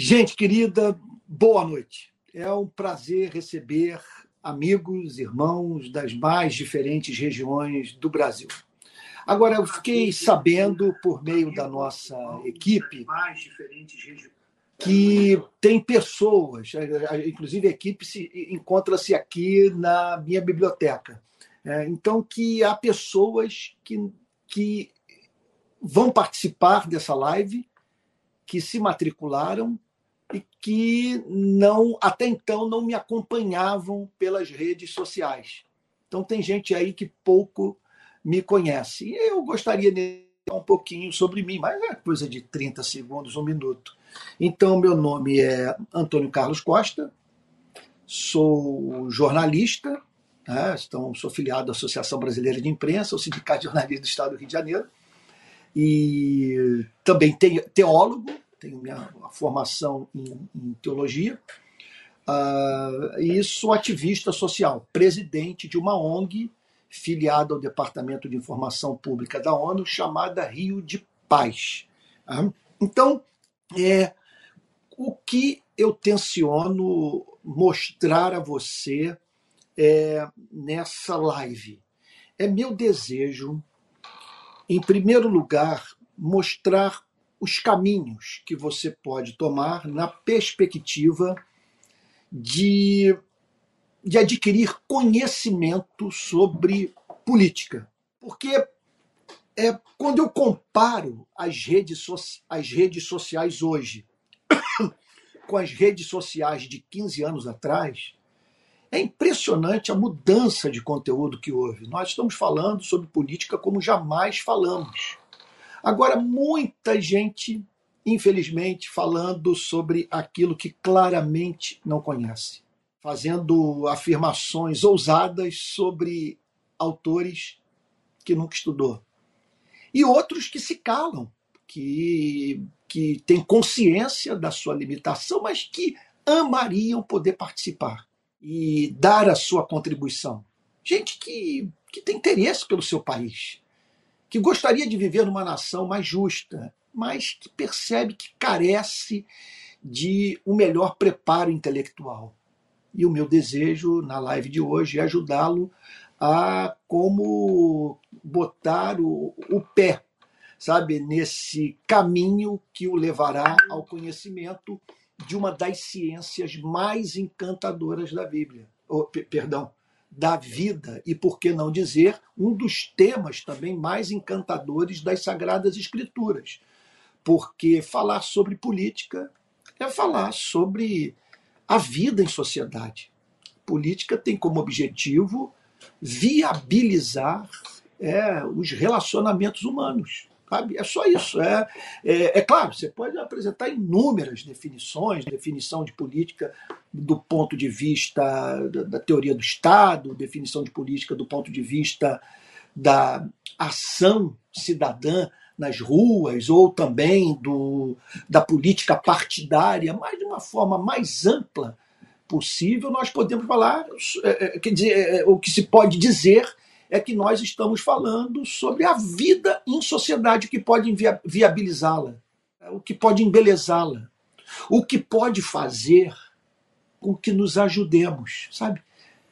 Gente querida, boa noite. É um prazer receber amigos, irmãos das mais diferentes regiões do Brasil. Agora, eu fiquei sabendo, por meio da nossa equipe, que tem pessoas, inclusive a equipe encontra-se aqui na minha biblioteca. É, então, que há pessoas que, que vão participar dessa live que se matricularam e que não até então não me acompanhavam pelas redes sociais. Então tem gente aí que pouco me conhece. E eu gostaria de falar um pouquinho sobre mim, mas é coisa de 30 segundos, um minuto. Então, meu nome é Antônio Carlos Costa, sou jornalista, né? então, sou filiado à Associação Brasileira de Imprensa, o Sindicato de Jornalistas do Estado do Rio de Janeiro, e também teólogo, tenho minha formação em, em teologia, uh, e sou ativista social, presidente de uma ONG filiada ao Departamento de Informação Pública da ONU, chamada Rio de Paz. Uh, então, é, o que eu tenciono mostrar a você é, nessa live? É meu desejo em primeiro lugar, mostrar os caminhos que você pode tomar na perspectiva de, de adquirir conhecimento sobre política. Porque é, quando eu comparo as redes, so, as redes sociais hoje com as redes sociais de 15 anos atrás, é impressionante a mudança de conteúdo que houve. Nós estamos falando sobre política como jamais falamos. Agora, muita gente, infelizmente, falando sobre aquilo que claramente não conhece, fazendo afirmações ousadas sobre autores que nunca estudou. E outros que se calam, que, que têm consciência da sua limitação, mas que amariam poder participar e dar a sua contribuição. Gente que, que tem interesse pelo seu país, que gostaria de viver numa nação mais justa, mas que percebe que carece de um melhor preparo intelectual. E o meu desejo na live de hoje é ajudá-lo a como botar o, o pé, sabe, nesse caminho que o levará ao conhecimento de uma das ciências mais encantadoras da Bíblia, ou, perdão, da vida e por que não dizer um dos temas também mais encantadores das sagradas escrituras. Porque falar sobre política é falar sobre a vida em sociedade. Política tem como objetivo viabilizar é, os relacionamentos humanos. Sabe? É só isso. É, é, é, claro, você pode apresentar inúmeras definições, definição de política do ponto de vista da, teoria do Estado, definição de política do ponto de vista da ação cidadã nas ruas, ou também do, da política partidária, mas de uma forma mais ampla possível, nós podemos falar, é, é, quer dizer, é, o que se pode dizer é que nós estamos falando sobre a vida em sociedade, que pode viabilizá-la, o que pode embelezá-la, o que pode fazer com que nos ajudemos, sabe?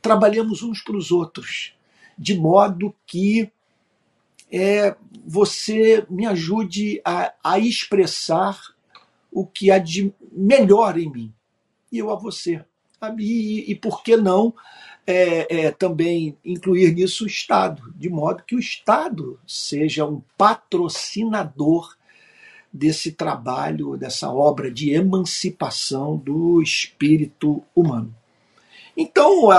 Trabalhemos uns para os outros, de modo que é, você me ajude a, a expressar o que há de melhor em mim, e eu a você. E, e por que não é, é, também incluir nisso o Estado, de modo que o Estado seja um patrocinador desse trabalho, dessa obra de emancipação do espírito humano. Então,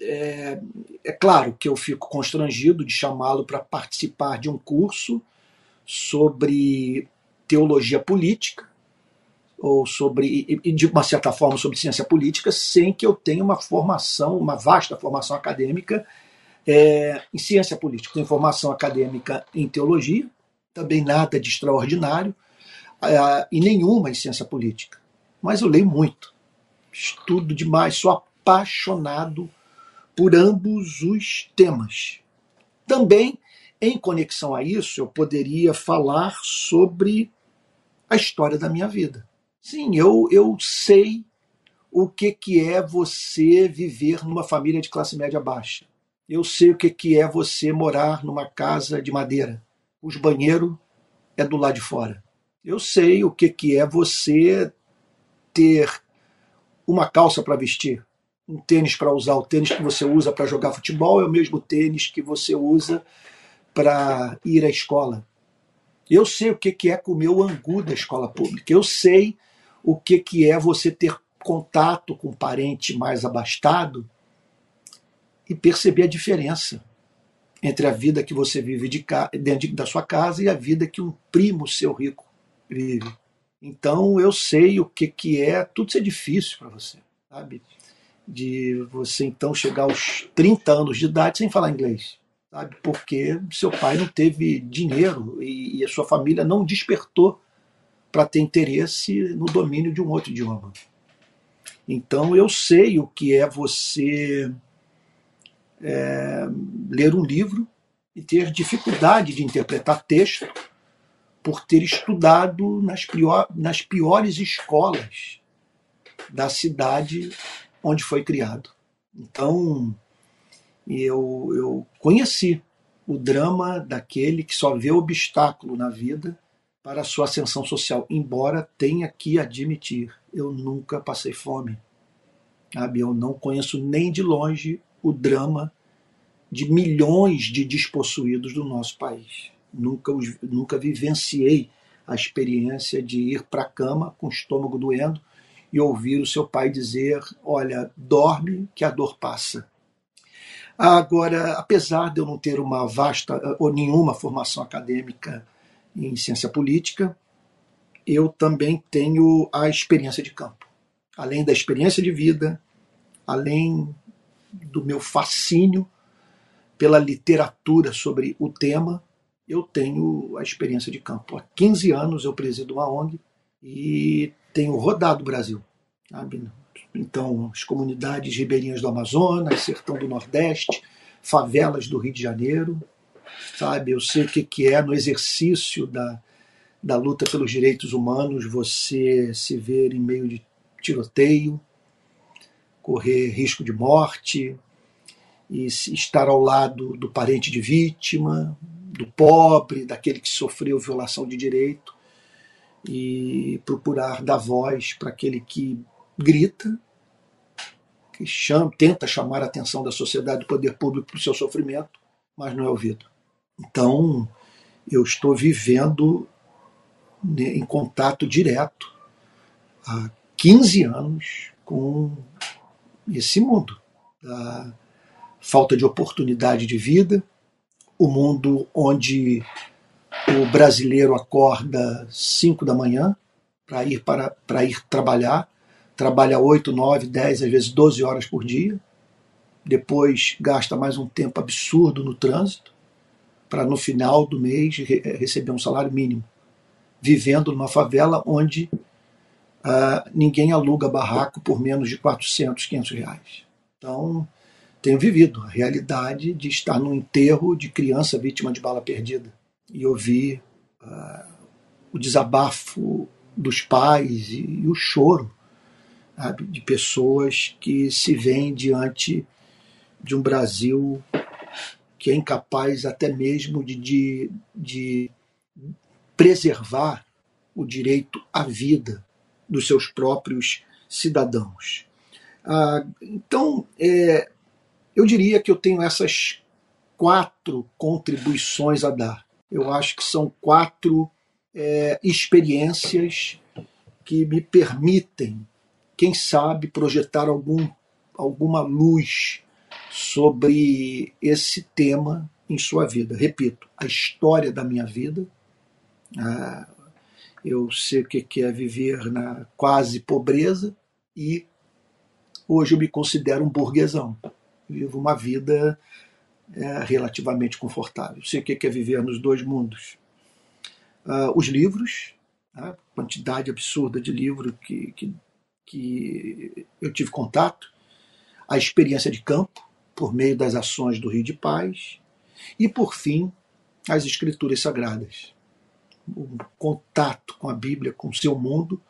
é, é claro que eu fico constrangido de chamá-lo para participar de um curso sobre teologia política, ou sobre, de uma certa forma, sobre ciência política, sem que eu tenha uma formação, uma vasta formação acadêmica é, em ciência política. Tenho formação acadêmica em teologia, também nada de extraordinário, é, e nenhuma em ciência política. Mas eu leio muito, estudo demais, sou apaixonado por ambos os temas. Também, em conexão a isso, eu poderia falar sobre a história da minha vida Sim, eu, eu sei o que, que é você viver numa família de classe média baixa. Eu sei o que, que é você morar numa casa de madeira. Os banheiros é do lado de fora. Eu sei o que, que é você ter uma calça para vestir, um tênis para usar. O tênis que você usa para jogar futebol é o mesmo tênis que você usa para ir à escola. Eu sei o que, que é comer o angu da escola pública. Eu sei o que, que é você ter contato com um parente mais abastado e perceber a diferença entre a vida que você vive de dentro da sua casa e a vida que um primo seu rico vive. Então eu sei o que, que é, tudo isso é difícil para você, sabe? De você então chegar aos 30 anos de idade sem falar inglês, sabe? Porque seu pai não teve dinheiro e, e a sua família não despertou para ter interesse no domínio de um outro idioma. Então eu sei o que é você é, ler um livro e ter dificuldade de interpretar texto por ter estudado nas, pior, nas piores escolas da cidade onde foi criado. Então, eu, eu conheci o drama daquele que só vê obstáculo na vida para a sua ascensão social, embora tenha que admitir, eu nunca passei fome. Sabe? Eu não conheço nem de longe o drama de milhões de despossuídos do nosso país. Nunca, nunca vivenciei a experiência de ir para a cama com o estômago doendo e ouvir o seu pai dizer: Olha, dorme que a dor passa. Agora, apesar de eu não ter uma vasta ou nenhuma formação acadêmica em ciência política, eu também tenho a experiência de campo. Além da experiência de vida, além do meu fascínio pela literatura sobre o tema, eu tenho a experiência de campo. Há 15 anos eu presido uma ONG e tenho rodado o Brasil. Sabe? Então, as comunidades ribeirinhas do Amazonas, sertão do Nordeste, favelas do Rio de Janeiro, sabe? Eu sei o que, que é no exercício da, da luta pelos direitos humanos você se ver em meio de tiroteio, correr risco de morte e estar ao lado do parente de vítima, do pobre, daquele que sofreu violação de direito e procurar dar voz para aquele que grita, que chama, tenta chamar a atenção da sociedade, do poder público para o seu sofrimento, mas não é ouvido. Então, eu estou vivendo né, em contato direto há 15 anos com esse mundo da falta de oportunidade de vida, o mundo onde o brasileiro acorda 5 da manhã para ir para, para ir trabalhar, trabalha 8, 9, 10, às vezes 12 horas por dia, depois gasta mais um tempo absurdo no trânsito, para no final do mês receber um salário mínimo, vivendo numa favela onde uh, ninguém aluga barraco por menos de 400, 500 reais. Então, tenho vivido a realidade de estar no enterro de criança vítima de bala perdida e ouvir uh, o desabafo dos pais e, e o choro sabe, de pessoas que se veem diante de um Brasil que é incapaz até mesmo de, de, de preservar o direito à vida dos seus próprios cidadãos. Ah, então, é, eu diria que eu tenho essas quatro contribuições a dar. Eu acho que são quatro é, experiências que me permitem, quem sabe, projetar algum, alguma luz sobre esse tema em sua vida. Repito, a história da minha vida. Ah, eu sei o que é viver na quase pobreza e hoje eu me considero um burguesão. Vivo uma vida é, relativamente confortável. Sei o que é viver nos dois mundos. Ah, os livros, a quantidade absurda de livro que, que, que eu tive contato, a experiência de campo, por meio das ações do Rio de Paz, e, por fim, as Escrituras Sagradas. O contato com a Bíblia, com o seu mundo,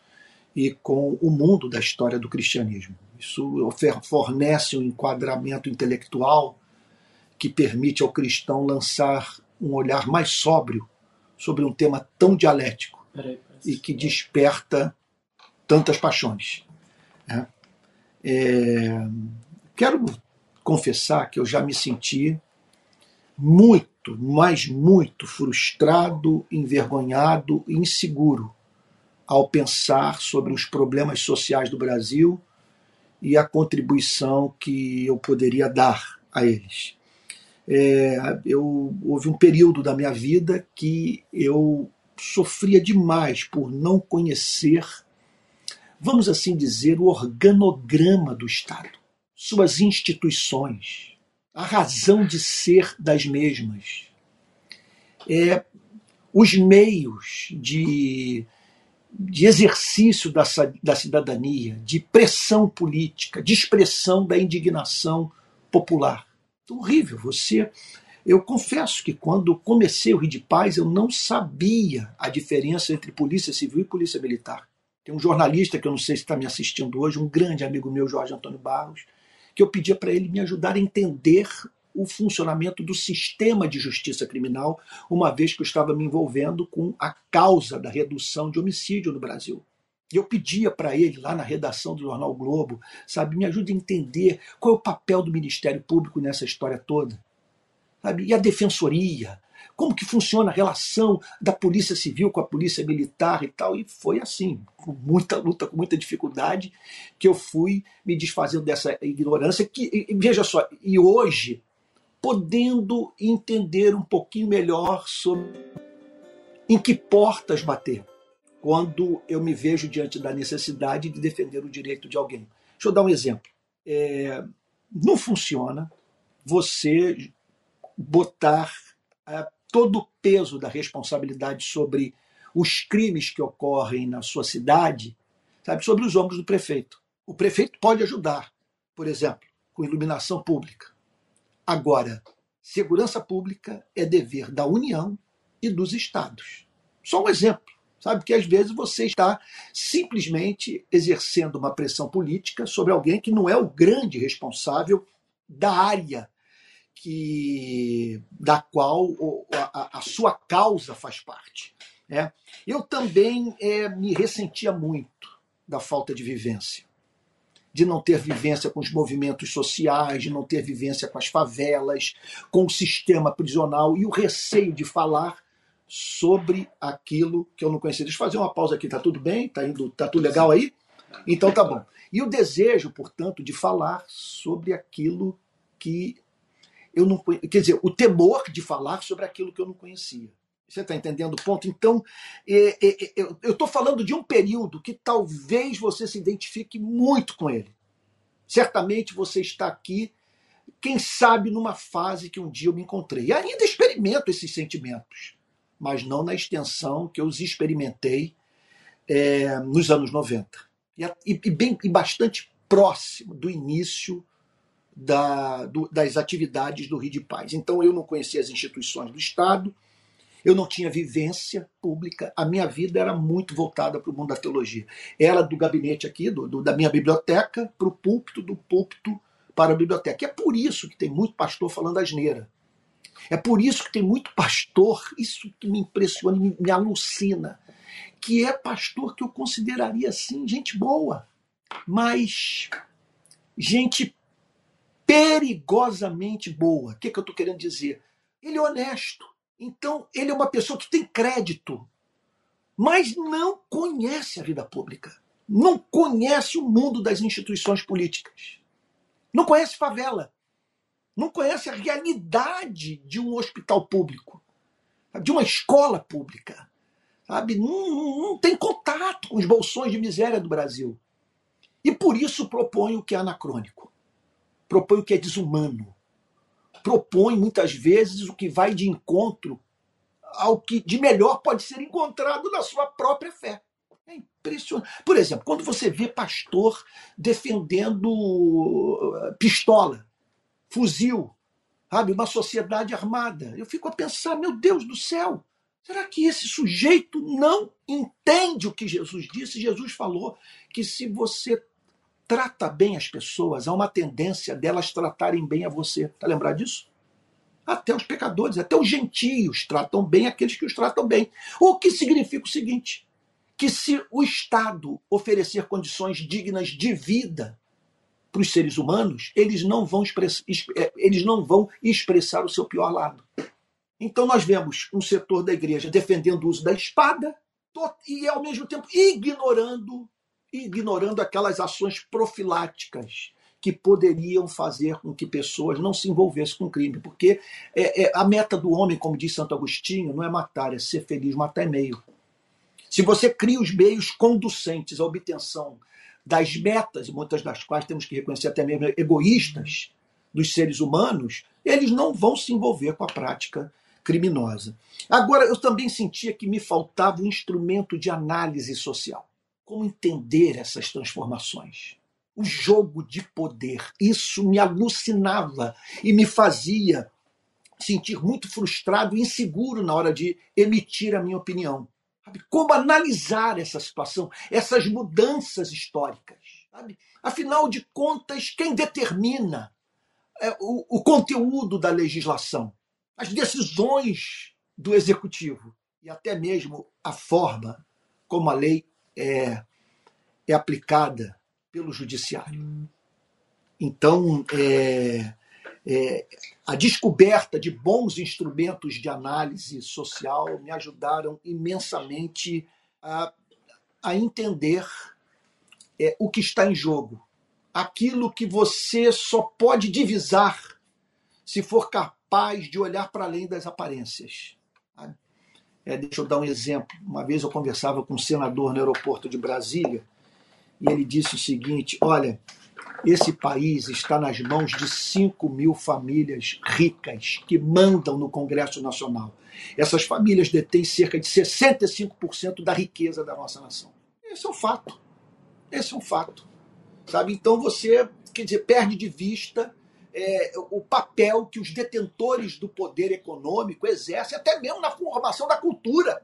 e com o mundo da história do cristianismo. Isso fornece um enquadramento intelectual que permite ao cristão lançar um olhar mais sóbrio sobre um tema tão dialético e que desperta tantas paixões. É. É, quero confessar que eu já me senti muito, mas muito frustrado, envergonhado e inseguro ao pensar sobre os problemas sociais do Brasil e a contribuição que eu poderia dar a eles. É, eu, houve um período da minha vida que eu sofria demais por não conhecer, vamos assim dizer, o organograma do Estado, suas instituições, a razão de ser das mesmas, é, os meios de, de exercício da, da cidadania, de pressão política, de expressão da indignação popular. Horrível, você eu confesso que quando comecei o Rio de Paz, eu não sabia a diferença entre polícia civil e polícia militar. Tem um jornalista que eu não sei se está me assistindo hoje, um grande amigo meu, Jorge Antônio Barros, que eu pedia para ele me ajudar a entender o funcionamento do sistema de justiça criminal, uma vez que eu estava me envolvendo com a causa da redução de homicídio no Brasil. Eu pedia para ele, lá na redação do Jornal Globo, sabe, me ajude a entender qual é o papel do Ministério Público nessa história toda sabe? E a defensoria, como que funciona a relação da polícia civil com a polícia militar e tal. E foi assim, com muita luta, com muita dificuldade, que eu fui me desfazendo dessa ignorância. Que, e, veja só, e hoje, podendo entender um pouquinho melhor sobre em que portas bater, quando eu me vejo diante da necessidade de defender o direito de alguém. Deixa eu dar um exemplo. É, não funciona você botar uh, todo o peso da responsabilidade sobre os crimes que ocorrem na sua cidade, sabe, sobre os ombros do prefeito. O prefeito pode ajudar, por exemplo, com iluminação pública. Agora, segurança pública é dever da União e dos estados. Só um exemplo, sabe? Que às vezes você está simplesmente exercendo uma pressão política sobre alguém que não é o grande responsável da área que da qual a, a sua causa faz parte. Né? Eu também é, me ressentia muito da falta de vivência, de não ter vivência com os movimentos sociais, de não ter vivência com as favelas, com o sistema prisional e o receio de falar sobre aquilo que eu não conhecia. Deixa eu fazer uma pausa aqui, tá tudo bem? Tá indo, tá tudo legal aí? Então tá bom. E o desejo, portanto, de falar sobre aquilo que eu não quer dizer, o temor de falar sobre aquilo que eu não conhecia. Você está entendendo o ponto? Então, é, é, é, eu estou falando de um período que talvez você se identifique muito com ele. Certamente você está aqui, quem sabe, numa fase que um dia eu me encontrei. E ainda experimento esses sentimentos, mas não na extensão que eu os experimentei é, nos anos 90. E, e, bem, e bastante próximo do início da, do, das atividades do Rio de Paz. Então eu não conhecia as instituições do Estado, eu não tinha vivência pública, a minha vida era muito voltada para o mundo da teologia. Era do gabinete aqui, do, do da minha biblioteca, para o púlpito, do púlpito para a biblioteca. É por isso que tem muito pastor falando asneira. É por isso que tem muito pastor, isso que me impressiona, me, me alucina, que é pastor que eu consideraria assim, gente boa, mas gente perigosamente boa. O que, que eu estou querendo dizer? Ele é honesto. Então, ele é uma pessoa que tem crédito, mas não conhece a vida pública. Não conhece o mundo das instituições políticas. Não conhece favela. Não conhece a realidade de um hospital público, de uma escola pública. Sabe? Não, não, não tem contato com os bolsões de miséria do Brasil. E por isso propõe o que é anacrônico propõe o que é desumano, propõe muitas vezes o que vai de encontro ao que de melhor pode ser encontrado na sua própria fé. É impressionante. Por exemplo, quando você vê pastor defendendo uh, pistola, fuzil, sabe, uma sociedade armada, eu fico a pensar, meu Deus do céu, Será que esse sujeito não entende o que Jesus disse? Jesus falou que se você trata bem as pessoas, há uma tendência delas tratarem bem a você. Está lembrado disso? Até os pecadores, até os gentios tratam bem aqueles que os tratam bem. O que significa o seguinte: que se o Estado oferecer condições dignas de vida para os seres humanos, eles não vão, express, é, eles não vão expressar o seu pior lado. Então nós vemos um setor da igreja defendendo o uso da espada e ao mesmo tempo ignorando ignorando aquelas ações profiláticas que poderiam fazer com que pessoas não se envolvessem com crime, porque é, é, a meta do homem, como diz Santo Agostinho, não é matar, é ser feliz, matar é meio. Se você cria os meios conducentes à obtenção das metas, muitas das quais temos que reconhecer até mesmo egoístas dos seres humanos, eles não vão se envolver com a prática criminosa. Agora, eu também sentia que me faltava um instrumento de análise social. Como entender essas transformações? O jogo de poder, isso me alucinava e me fazia sentir muito frustrado e inseguro na hora de emitir a minha opinião. Como analisar essa situação, essas mudanças históricas? Sabe? Afinal de contas, quem determina é, o, o conteúdo da legislação? as decisões do executivo e até mesmo a forma como a lei é, é aplicada pelo judiciário. Então, é, é, a descoberta de bons instrumentos de análise social me ajudaram imensamente a, a entender é, o que está em jogo. Aquilo que você só pode divisar se for capaz de olhar para além das aparências. É, deixa eu dar um exemplo. Uma vez eu conversava com um senador no aeroporto de Brasília e ele disse o seguinte: Olha, esse país está nas mãos de 5 mil famílias ricas que mandam no Congresso Nacional. Essas famílias detêm cerca de 65% da riqueza da nossa nação. Esse é um fato. Esse é um fato. Sabe? Então você, quer dizer, perde de vista é, o papel que os detentores do poder econômico exercem, até mesmo na formação da cultura.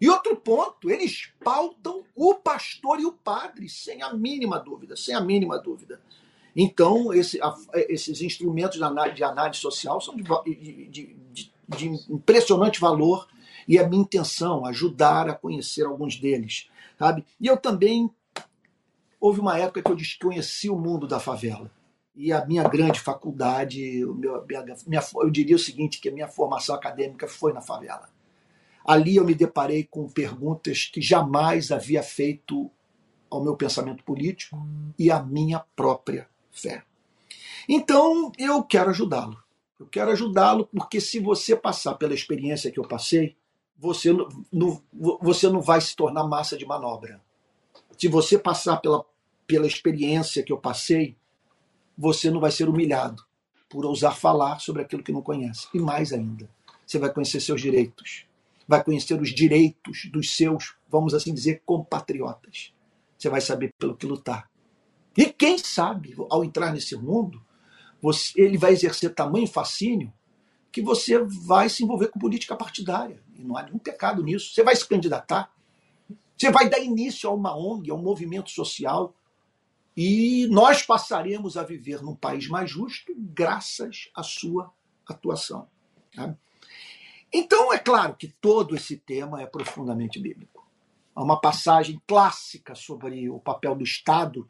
E outro ponto, eles pautam o pastor e o padre, sem a mínima dúvida, sem a mínima dúvida. Então, esse, a, esses instrumentos de análise, social são de, de, de, de, impressionante valor e é minha intenção ajudar a conhecer alguns deles. Sabe? E eu também, houve uma época que eu desconheci o mundo da favela e a minha grande faculdade, o meu, minha, eu diria o seguinte, que a minha formação acadêmica foi na favela. Ali eu me deparei com perguntas que jamais havia feito ao meu pensamento político e à minha própria fé. Então eu quero ajudá-lo. Eu quero ajudá-lo porque se você passar pela experiência que eu passei, você não, você não vai se tornar massa de manobra. Se você passar pela, pela experiência que eu passei, você não vai ser humilhado por ousar falar sobre aquilo que não conhece. E mais ainda, você vai conhecer seus direitos. Vai conhecer os direitos dos seus, vamos assim dizer, compatriotas. Você vai saber pelo que lutar. E quem sabe, ao entrar nesse mundo, você, ele vai exercer tamanho fascínio que você vai se envolver com política partidária. E não há nenhum pecado nisso. Você vai se candidatar. Você vai dar início a uma ONG, a um movimento social e nós passaremos a viver num país mais justo graças à sua atuação. Tá? Então, é claro que todo esse tema é profundamente bíblico. Há uma passagem clássica sobre o papel do Estado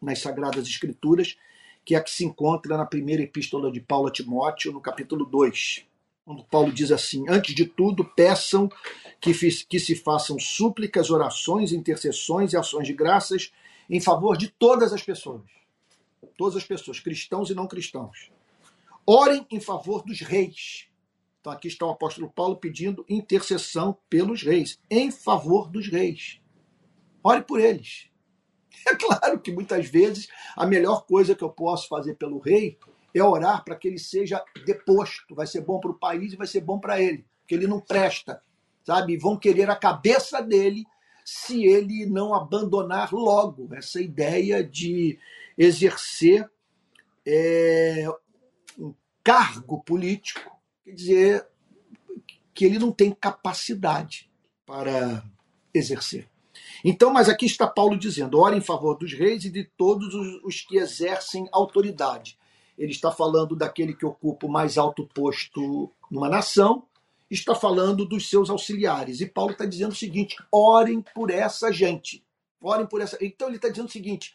nas Sagradas Escrituras, que é a que se encontra na primeira epístola de Paulo a Timóteo, no capítulo 2, quando Paulo diz assim: Antes de tudo, peçam que, que se façam súplicas, orações, intercessões e ações de graças em favor de todas as pessoas. Todas as pessoas, cristãos e não cristãos. Orem em favor dos reis. Então aqui está o apóstolo Paulo pedindo intercessão pelos reis, em favor dos reis. Ore por eles. É claro que muitas vezes a melhor coisa que eu posso fazer pelo rei é orar para que ele seja deposto. Vai ser bom para o país e vai ser bom para ele, porque ele não presta, sabe? Vão querer a cabeça dele se ele não abandonar logo essa ideia de exercer é, um cargo político, quer dizer, que ele não tem capacidade para exercer. Então, mas aqui está Paulo dizendo: ora em favor dos reis e de todos os, os que exercem autoridade. Ele está falando daquele que ocupa o mais alto posto numa nação, está falando dos seus auxiliares. E Paulo está dizendo o seguinte: orem por essa gente. Orem por essa. Então ele está dizendo o seguinte: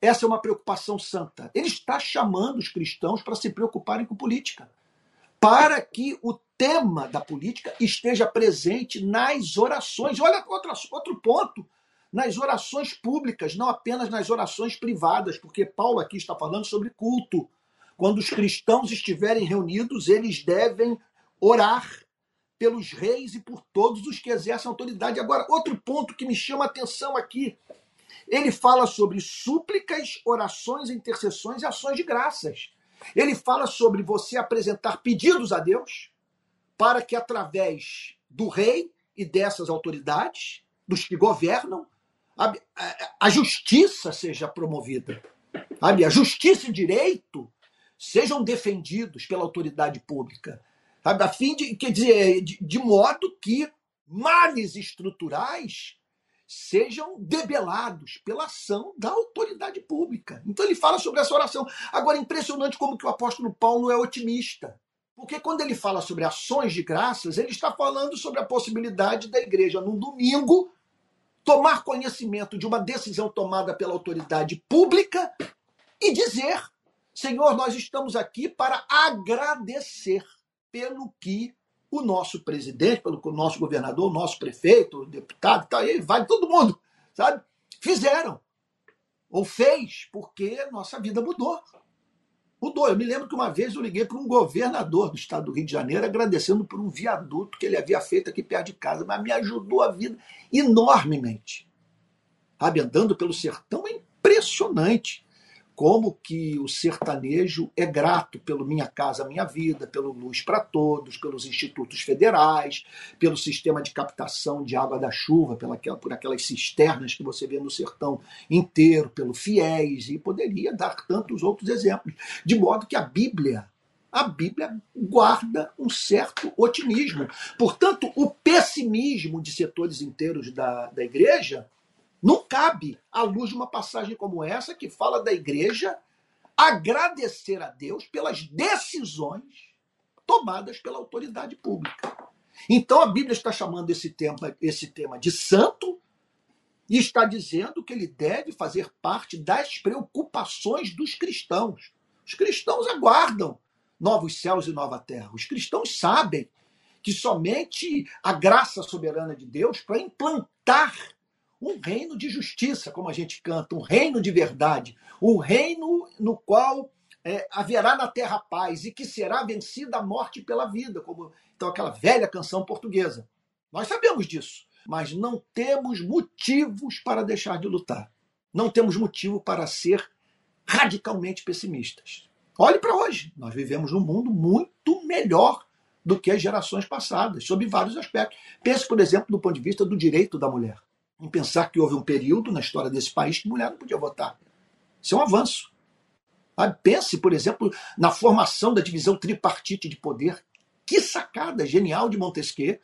essa é uma preocupação santa. Ele está chamando os cristãos para se preocuparem com política, para que o tema da política esteja presente nas orações. Olha outro, outro ponto. Nas orações públicas, não apenas nas orações privadas, porque Paulo aqui está falando sobre culto. Quando os cristãos estiverem reunidos, eles devem orar pelos reis e por todos os que exercem autoridade. Agora, outro ponto que me chama a atenção aqui ele fala sobre súplicas, orações, intercessões e ações de graças. Ele fala sobre você apresentar pedidos a Deus para que, através do rei e dessas autoridades, dos que governam, a, a, a justiça seja promovida. A justiça e direito sejam defendidos pela autoridade pública. Sabe? A fim de, quer dizer, de, de modo que males estruturais sejam debelados pela ação da autoridade pública. Então ele fala sobre essa oração. Agora, impressionante como que o apóstolo Paulo é otimista. Porque quando ele fala sobre ações de graças, ele está falando sobre a possibilidade da igreja, num domingo, tomar conhecimento de uma decisão tomada pela autoridade pública e dizer: Senhor, nós estamos aqui para agradecer pelo que o nosso presidente, pelo nosso governador, o nosso prefeito, o deputado, tá, aí vai todo mundo, sabe? Fizeram. Ou fez, porque nossa vida mudou. Mudou. Eu me lembro que uma vez eu liguei para um governador do estado do Rio de Janeiro agradecendo por um viaduto que ele havia feito aqui perto de casa, mas me ajudou a vida enormemente. Sabe, andando pelo sertão é impressionante como que o sertanejo é grato pelo Minha Casa Minha Vida, pelo Luz para Todos, pelos institutos federais, pelo sistema de captação de água da chuva, pela, por aquelas cisternas que você vê no sertão inteiro, pelo FIES, e poderia dar tantos outros exemplos. De modo que a Bíblia, a Bíblia guarda um certo otimismo. Portanto, o pessimismo de setores inteiros da, da igreja não cabe, à luz de uma passagem como essa, que fala da igreja agradecer a Deus pelas decisões tomadas pela autoridade pública. Então a Bíblia está chamando esse tema, esse tema de santo e está dizendo que ele deve fazer parte das preocupações dos cristãos. Os cristãos aguardam novos céus e nova terra. Os cristãos sabem que somente a graça soberana de Deus para implantar um reino de justiça, como a gente canta, um reino de verdade, um reino no qual é, haverá na terra paz e que será vencida a morte pela vida, como então aquela velha canção portuguesa. Nós sabemos disso, mas não temos motivos para deixar de lutar. Não temos motivo para ser radicalmente pessimistas. Olhe para hoje, nós vivemos num mundo muito melhor do que as gerações passadas, sob vários aspectos. Pense, por exemplo, do ponto de vista do direito da mulher em pensar que houve um período na história desse país que mulher não podia votar. Isso é um avanço. Pense, por exemplo, na formação da divisão tripartite de poder. Que sacada genial de Montesquieu.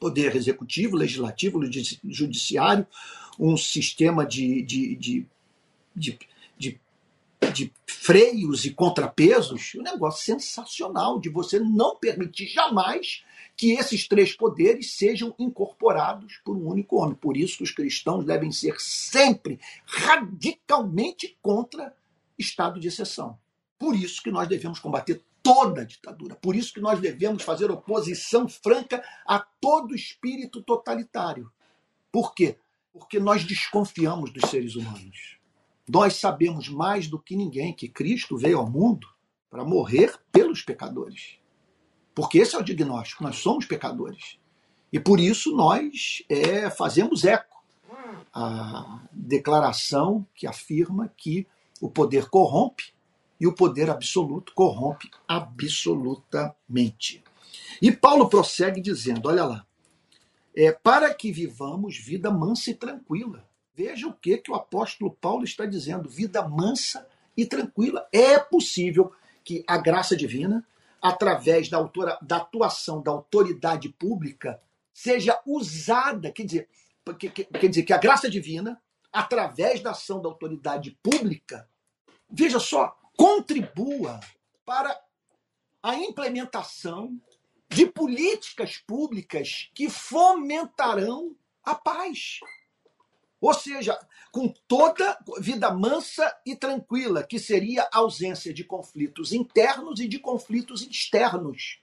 Poder executivo, legislativo, judiciário, um sistema de, de, de, de, de, de freios e contrapesos. Um negócio sensacional de você não permitir jamais que esses três poderes sejam incorporados por um único homem. Por isso os cristãos devem ser sempre radicalmente contra estado de exceção. Por isso que nós devemos combater toda ditadura. Por isso que nós devemos fazer oposição franca a todo espírito totalitário. Por quê? Porque nós desconfiamos dos seres humanos. Nós sabemos mais do que ninguém que Cristo veio ao mundo para morrer pelos pecadores. Porque esse é o diagnóstico, nós somos pecadores. E por isso nós é, fazemos eco à declaração que afirma que o poder corrompe e o poder absoluto corrompe absolutamente. E Paulo prossegue dizendo: olha lá, é para que vivamos vida mansa e tranquila. Veja o que, que o apóstolo Paulo está dizendo: vida mansa e tranquila. É possível que a graça divina através da, autora, da atuação da autoridade pública, seja usada, quer dizer, quer dizer, que a graça divina, através da ação da autoridade pública, veja só, contribua para a implementação de políticas públicas que fomentarão a paz. Ou seja, com toda vida mansa e tranquila, que seria ausência de conflitos internos e de conflitos externos.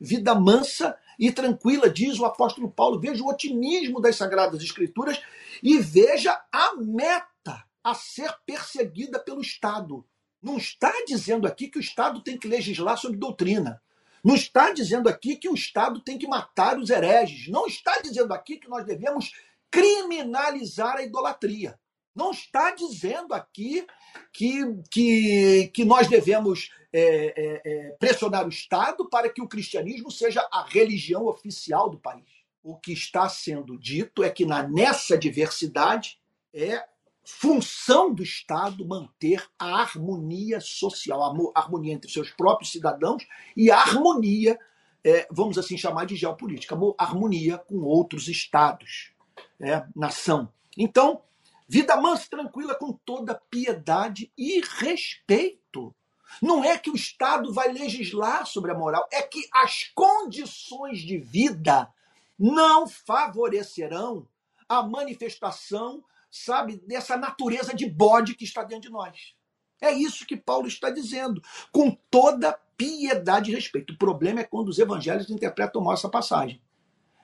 Vida mansa e tranquila, diz o apóstolo Paulo. Veja o otimismo das Sagradas Escrituras e veja a meta a ser perseguida pelo Estado. Não está dizendo aqui que o Estado tem que legislar sobre doutrina. Não está dizendo aqui que o Estado tem que matar os hereges. Não está dizendo aqui que nós devemos criminalizar a idolatria. Não está dizendo aqui que, que, que nós devemos é, é, é, pressionar o Estado para que o cristianismo seja a religião oficial do país. O que está sendo dito é que na, nessa diversidade é função do Estado manter a harmonia social, a harmonia entre seus próprios cidadãos e a harmonia, é, vamos assim chamar de geopolítica, harmonia com outros Estados é, nação. Então, vida mansa e tranquila com toda piedade e respeito. Não é que o Estado vai legislar sobre a moral, é que as condições de vida não favorecerão a manifestação, sabe, dessa natureza de bode que está dentro de nós. É isso que Paulo está dizendo, com toda piedade e respeito. O problema é quando os evangelhos interpretam mal essa passagem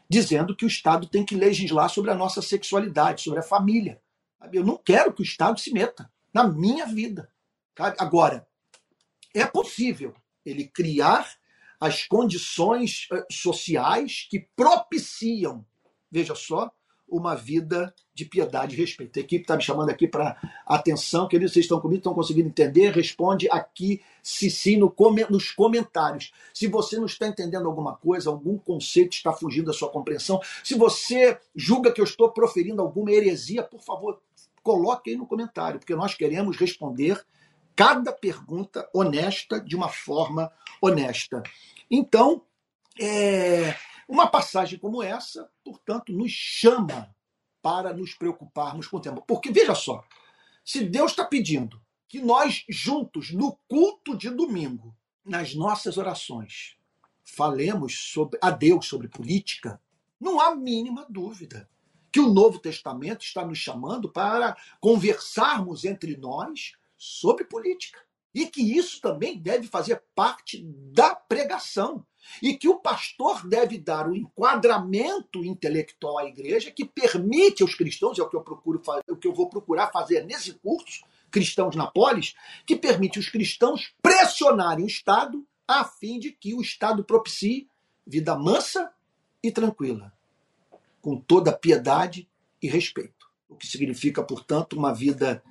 dizendo que o Estado tem que legislar sobre a nossa sexualidade, sobre a família. Eu não quero que o Estado se meta na minha vida. Agora, é possível ele criar as condições eh, sociais que propiciam, veja só, uma vida de piedade e respeito. A equipe está me chamando aqui para atenção, queridos, vocês estão comigo, estão conseguindo entender? Responde aqui, se sim, no, nos comentários. Se você não está entendendo alguma coisa, algum conceito está fugindo da sua compreensão, se você julga que eu estou proferindo alguma heresia, por favor, coloque aí no comentário, porque nós queremos responder cada pergunta honesta de uma forma honesta. Então, é, uma passagem como essa, portanto, nos chama para nos preocuparmos com o tema. Porque, veja só, se Deus está pedindo que nós, juntos, no culto de domingo, nas nossas orações, falemos sobre, a Deus sobre política, não há mínima dúvida que o Novo Testamento está nos chamando para conversarmos entre nós sobre política. E que isso também deve fazer parte da pregação e que o pastor deve dar o enquadramento intelectual à igreja que permite aos cristãos, é o que eu procuro o que eu vou procurar fazer nesse curso, Cristãos na Polis, que permite os cristãos pressionarem o Estado a fim de que o Estado propicie vida mansa e tranquila, com toda piedade e respeito. O que significa, portanto, uma vida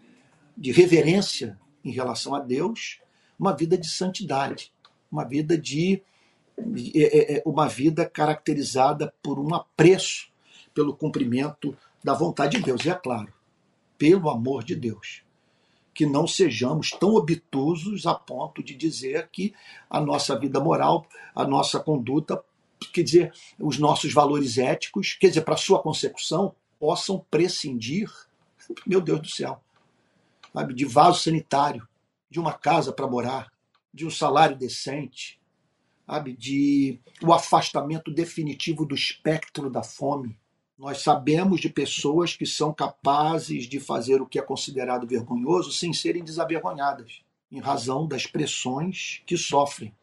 de reverência em relação a Deus, uma vida de santidade, uma vida de é, é, é uma vida caracterizada por um apreço pelo cumprimento da vontade de Deus. E é claro, pelo amor de Deus. Que não sejamos tão obtusos a ponto de dizer que a nossa vida moral, a nossa conduta, quer dizer, os nossos valores éticos, quer dizer, para sua consecução, possam prescindir, meu Deus do céu, sabe, de vaso sanitário, de uma casa para morar, de um salário decente, sabe, de o afastamento definitivo do espectro da fome. Nós sabemos de pessoas que são capazes de fazer o que é considerado vergonhoso sem serem desavergonhadas, em razão das pressões que sofrem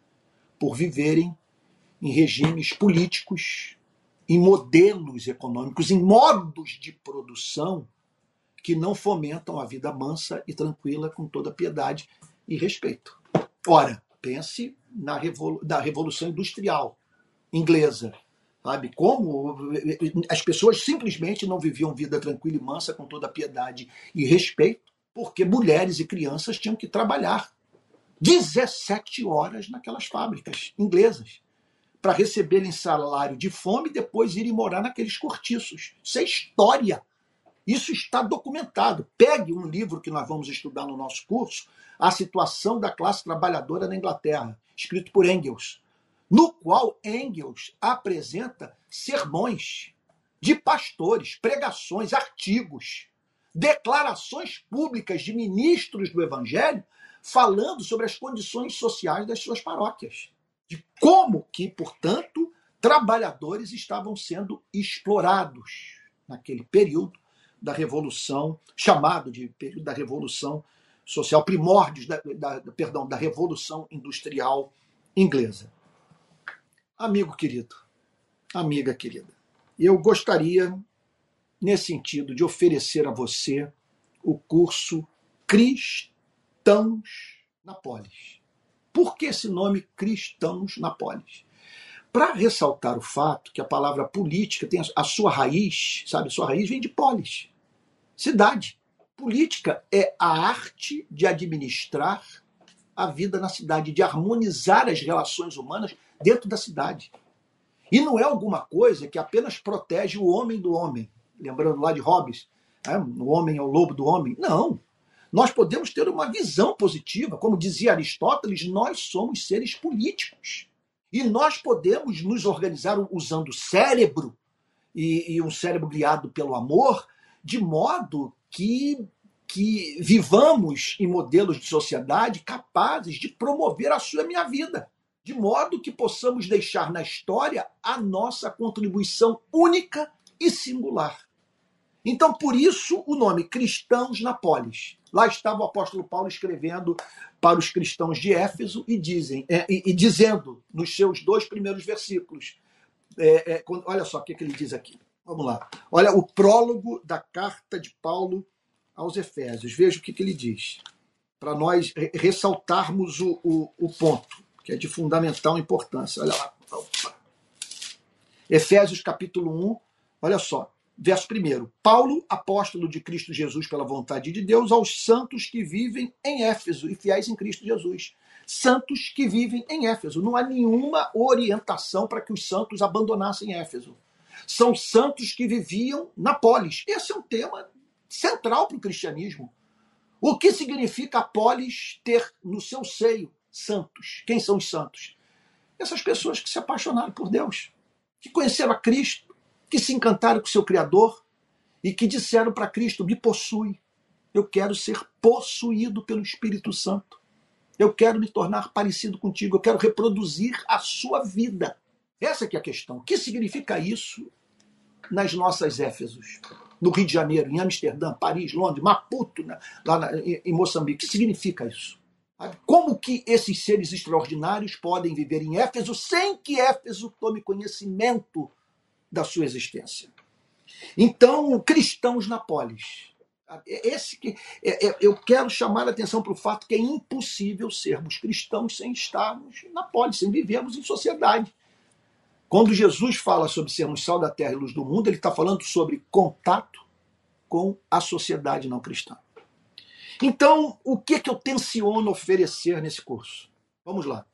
por viverem em regimes políticos, em modelos econômicos, em modos de produção que não fomentam a vida mansa e tranquila com toda piedade e respeito. Ora, pense na revolu Revolução Industrial inglesa. Sabe? Como as pessoas simplesmente não viviam vida tranquila e mansa, com toda piedade e respeito, porque mulheres e crianças tinham que trabalhar 17 horas naquelas fábricas inglesas para receberem salário de fome e depois irem morar naqueles cortiços. Isso é história. Isso está documentado. Pegue um livro que nós vamos estudar no nosso curso, A Situação da Classe Trabalhadora na Inglaterra, escrito por Engels, no qual Engels apresenta sermões de pastores, pregações, artigos, declarações públicas de ministros do Evangelho falando sobre as condições sociais das suas paróquias, de como que, portanto, trabalhadores estavam sendo explorados naquele período da Revolução, chamado de período da Revolução Social, primórdios da, da, perdão, da Revolução Industrial Inglesa. Amigo querido, amiga querida, eu gostaria, nesse sentido, de oferecer a você o curso Cristãos na Polis. Por que esse nome Cristãos na Polis? Para ressaltar o fato que a palavra política tem a sua raiz, sabe, a sua raiz vem de polis, cidade. Política é a arte de administrar a vida na cidade, de harmonizar as relações humanas dentro da cidade. E não é alguma coisa que apenas protege o homem do homem. Lembrando lá de Hobbes, né? o homem é o lobo do homem. Não. Nós podemos ter uma visão positiva. Como dizia Aristóteles, nós somos seres políticos. E nós podemos nos organizar usando o cérebro, e, e um cérebro guiado pelo amor, de modo que, que vivamos em modelos de sociedade capazes de promover a sua e minha vida. De modo que possamos deixar na história a nossa contribuição única e singular. Então, por isso, o nome Cristãos na Polis. Lá estava o apóstolo Paulo escrevendo para os cristãos de Éfeso e, dizem, é, e, e dizendo nos seus dois primeiros versículos. É, é, olha só o que, que ele diz aqui. Vamos lá. Olha o prólogo da carta de Paulo aos Efésios. Veja o que, que ele diz. Para nós ressaltarmos o, o, o, ponto, que é de fundamental importância. Olha lá. Opa. Efésios capítulo 1, olha só. Verso 1. Paulo, apóstolo de Cristo Jesus pela vontade de Deus, aos santos que vivem em Éfeso e fiéis em Cristo Jesus. Santos que vivem em Éfeso. Não há nenhuma orientação para que os santos abandonassem Éfeso. São santos que viviam na polis. Esse é um tema central para o cristianismo. O que significa a polis ter no seu seio santos? Quem são os santos? Essas pessoas que se apaixonaram por Deus, que conheceram a Cristo, que se encantaram com seu Criador e que disseram para Cristo: me possui. Eu quero ser possuído pelo Espírito Santo. Eu quero me tornar parecido contigo. Eu quero reproduzir a sua vida. Essa que é a questão. O que significa isso nas nossas Éfesos? No Rio de Janeiro, em Amsterdã, Paris, Londres, Maputo, lá na, em Moçambique. O que significa isso? Como que esses seres extraordinários podem viver em Éfeso sem que Éfeso tome conhecimento da sua existência. Então, cristãos na polis. Esse que, é, é, eu quero chamar a atenção para o fato que é impossível sermos cristãos sem estarmos na polis, sem vivermos em sociedade. Quando Jesus fala sobre sermos sal da terra e luz do mundo, ele está falando sobre contato com a sociedade não cristã. Então, o que, que eu tenciono oferecer nesse curso? Vamos lá.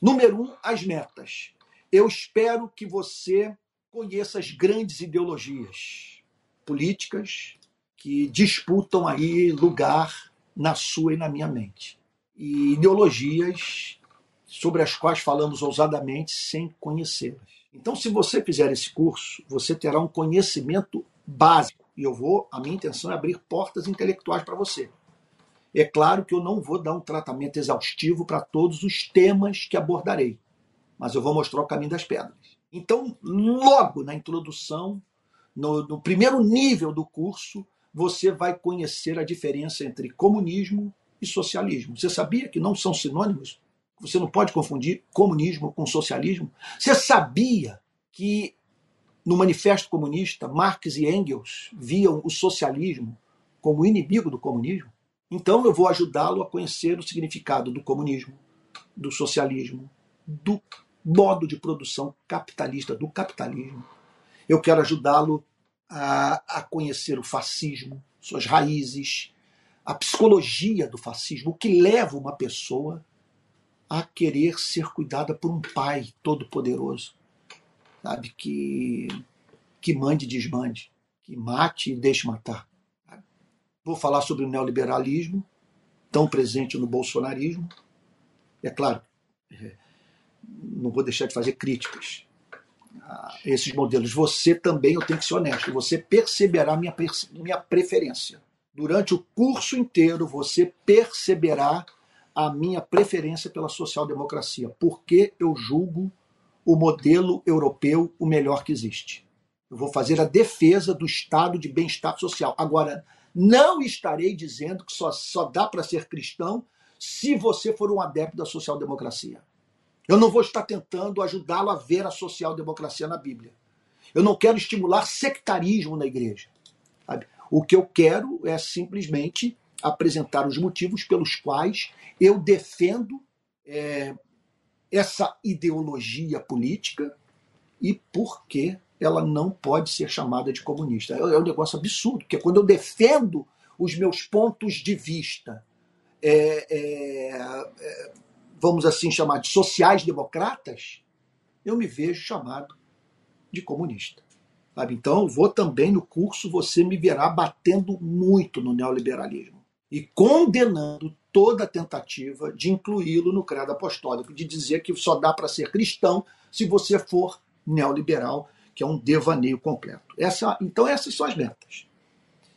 Número um, as metas. Eu espero que você conheça as grandes ideologias políticas que disputam aí lugar na sua e na minha mente. E ideologias sobre as quais falamos ousadamente sem conhecê-las. Então, se você fizer esse curso, você terá um conhecimento básico. E eu vou, a minha intenção é abrir portas intelectuais para você. É claro que eu não vou dar um tratamento exaustivo para todos os temas que abordarei, mas eu vou mostrar o caminho das pedras. Então, logo na introdução, no, no primeiro nível do curso, você vai conhecer a diferença entre comunismo e socialismo. Você sabia que não são sinônimos? Você não pode confundir comunismo com socialismo? Você sabia que no Manifesto Comunista, Marx e Engels viam o socialismo como inimigo do comunismo? Então eu vou ajudá-lo a conhecer o significado do comunismo, do socialismo, do modo de produção capitalista do capitalismo. Eu quero ajudá-lo a, a conhecer o fascismo, suas raízes, a psicologia do fascismo, o que leva uma pessoa a querer ser cuidada por um pai todo-poderoso, sabe, que, que mande e desmande, que mate e deixe matar. Vou falar sobre o neoliberalismo, tão presente no bolsonarismo. É claro, é, não vou deixar de fazer críticas a esses modelos. Você também, eu tenho que ser honesto, você perceberá minha, minha preferência. Durante o curso inteiro, você perceberá a minha preferência pela social-democracia, porque eu julgo o modelo europeu o melhor que existe. Eu vou fazer a defesa do estado de bem-estar social. Agora, não estarei dizendo que só, só dá para ser cristão se você for um adepto da social-democracia. Eu não vou estar tentando ajudá-lo a ver a social-democracia na Bíblia. Eu não quero estimular sectarismo na igreja. Sabe? O que eu quero é simplesmente apresentar os motivos pelos quais eu defendo é, essa ideologia política e por que ela não pode ser chamada de comunista. É, é um negócio absurdo, porque quando eu defendo os meus pontos de vista, é, é, é, vamos assim chamar de sociais-democratas, eu me vejo chamado de comunista. Sabe? Então, vou também no curso, você me verá batendo muito no neoliberalismo e condenando toda tentativa de incluí-lo no credo apostólico, de dizer que só dá para ser cristão se você for neoliberal, que é um devaneio completo. Essa, então, essas são as metas.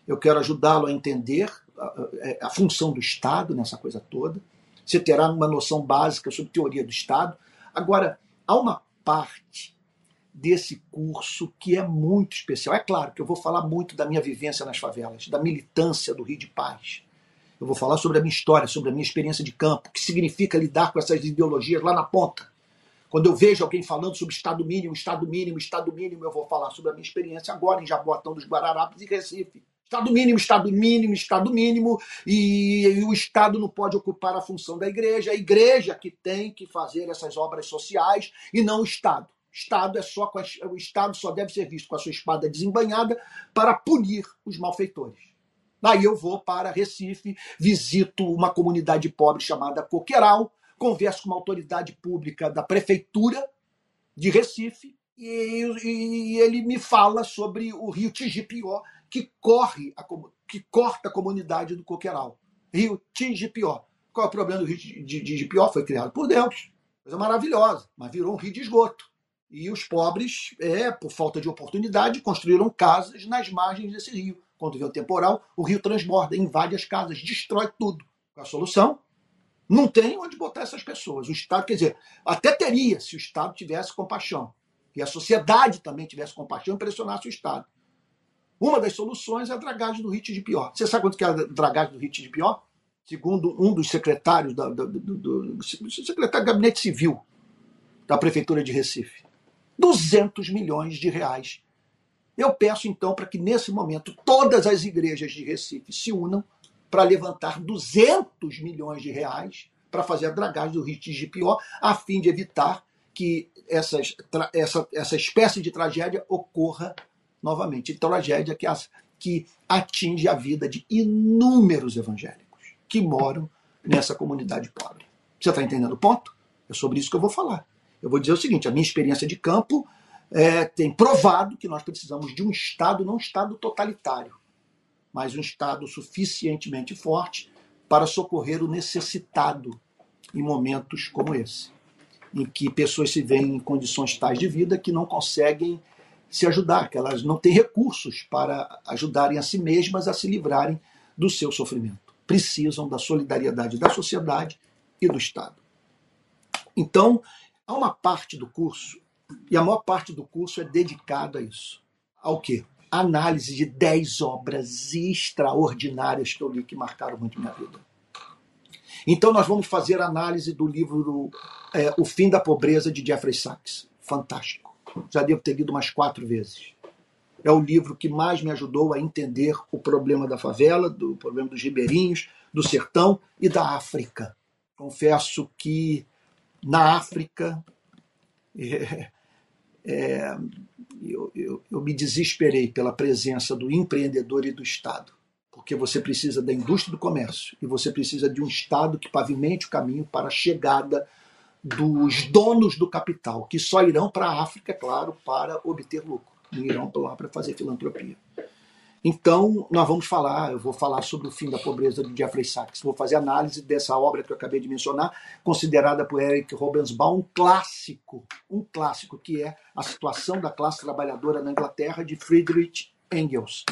Eu quero ajudá-lo a entender a, a, a, função do Estado nessa coisa toda. Você terá uma noção básica sobre teoria do Estado. Agora, há uma parte desse curso que é muito especial. É claro que eu vou falar muito da minha vivência nas favelas, da militância do Rio de Paz, eu vou falar sobre a minha história, sobre a minha experiência de campo, o que significa lidar com essas ideologias lá na ponta. Quando eu vejo alguém falando sobre Estado mínimo, Estado mínimo, Estado mínimo, eu vou falar sobre a minha experiência agora em Jaboatão dos Guararapes e Recife. Estado mínimo, Estado mínimo, Estado mínimo, e, e, o Estado não pode ocupar a função da igreja, a igreja que tem que fazer essas obras sociais e não o Estado. Estado é só a, o Estado só deve ser visto com a sua espada desembanhada para punir os malfeitores. Aí eu vou para Recife, visito uma comunidade pobre chamada Coqueiral, converso com uma autoridade pública da prefeitura de Recife e, e ele me fala sobre o rio Tigipió, que corre, a, que corta a comunidade do Coqueiral. Rio Tigipió. Qual é o problema do rio Tigipió? Foi criado por Deus. Coisa maravilhosa, mas virou um rio de esgoto. E os pobres, é, por falta de oportunidade, construíram casas nas margens desse rio quando vem o temporal, o rio transborda, invade as casas, destrói tudo. A solução? Não tem onde botar essas pessoas. O Estado, quer dizer, até teria se o Estado tivesse compaixão. E a sociedade também tivesse compaixão e pressionasse o Estado. Uma das soluções é a dragagem do Rio de Pior. Você sabe quanto que é a dragagem do Rio de Pior? Segundo um dos secretários da, do, do, do, secretário do Gabinete Civil da Prefeitura de Recife. 200 milhões de reais eu peço então para que nesse momento todas as igrejas de Recife se unam para levantar 200 milhões de reais para fazer a dragagem do rio Tigipió, a fim de evitar que essas, essa, essa espécie de tragédia ocorra novamente. Tragédia que, que atinge a vida de inúmeros evangélicos que moram nessa comunidade pobre. Você está entendendo o ponto? É sobre isso que eu vou falar. Eu vou dizer o seguinte: a minha experiência de campo é, tem provado que nós precisamos de um Estado, não um Estado totalitário, mas um Estado suficientemente forte para socorrer o necessitado em momentos como esse, em que pessoas se veem em condições tais de vida que não conseguem se ajudar, que elas não têm recursos para ajudarem a si mesmas a se livrarem do seu sofrimento. Precisam da solidariedade da sociedade e do Estado. Então, há uma parte do curso e a maior parte do curso é dedicado a isso. Ao quê? Análise de 10 obras extraordinárias que eu li que marcaram muito minha vida. Então nós vamos fazer análise do livro é, O Fim da Pobreza de Jeffrey Sachs. Fantástico. Já devo ter lido umas quatro vezes. É o livro que mais me ajudou a entender o problema da favela, do problema dos ribeirinhos, do sertão e da África. Confesso que na África é, é, eu, eu, eu me desesperei pela presença do empreendedor e do Estado, porque você precisa da indústria do comércio e você precisa de um Estado que pavimente o caminho para a chegada dos donos do capital, que só irão para a África, claro, para obter lucro, não irão lá para fazer filantropia. Então, nós vamos falar, eu vou falar sobre o fim da pobreza de Jeffrey Sachs. Vou fazer análise dessa obra que eu acabei de mencionar, considerada por Eric Robensbaum um clássico, um clássico que é a situação da classe trabalhadora na Inglaterra de Friedrich Engels.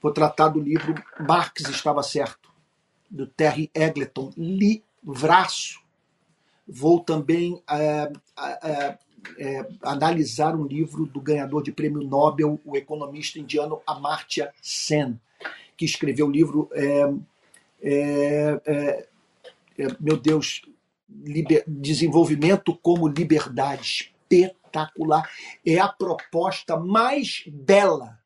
Vou tratar do livro Marx estava certo, do Terry Eggleton, livraço. Vou também é, é, é, analisar um livro do ganhador de prêmio Nobel, o economista indiano Amartya Sen, que escreveu o livro, é, é, é, meu Deus, liber, Desenvolvimento como Liberdade. Espetacular. É a proposta mais bela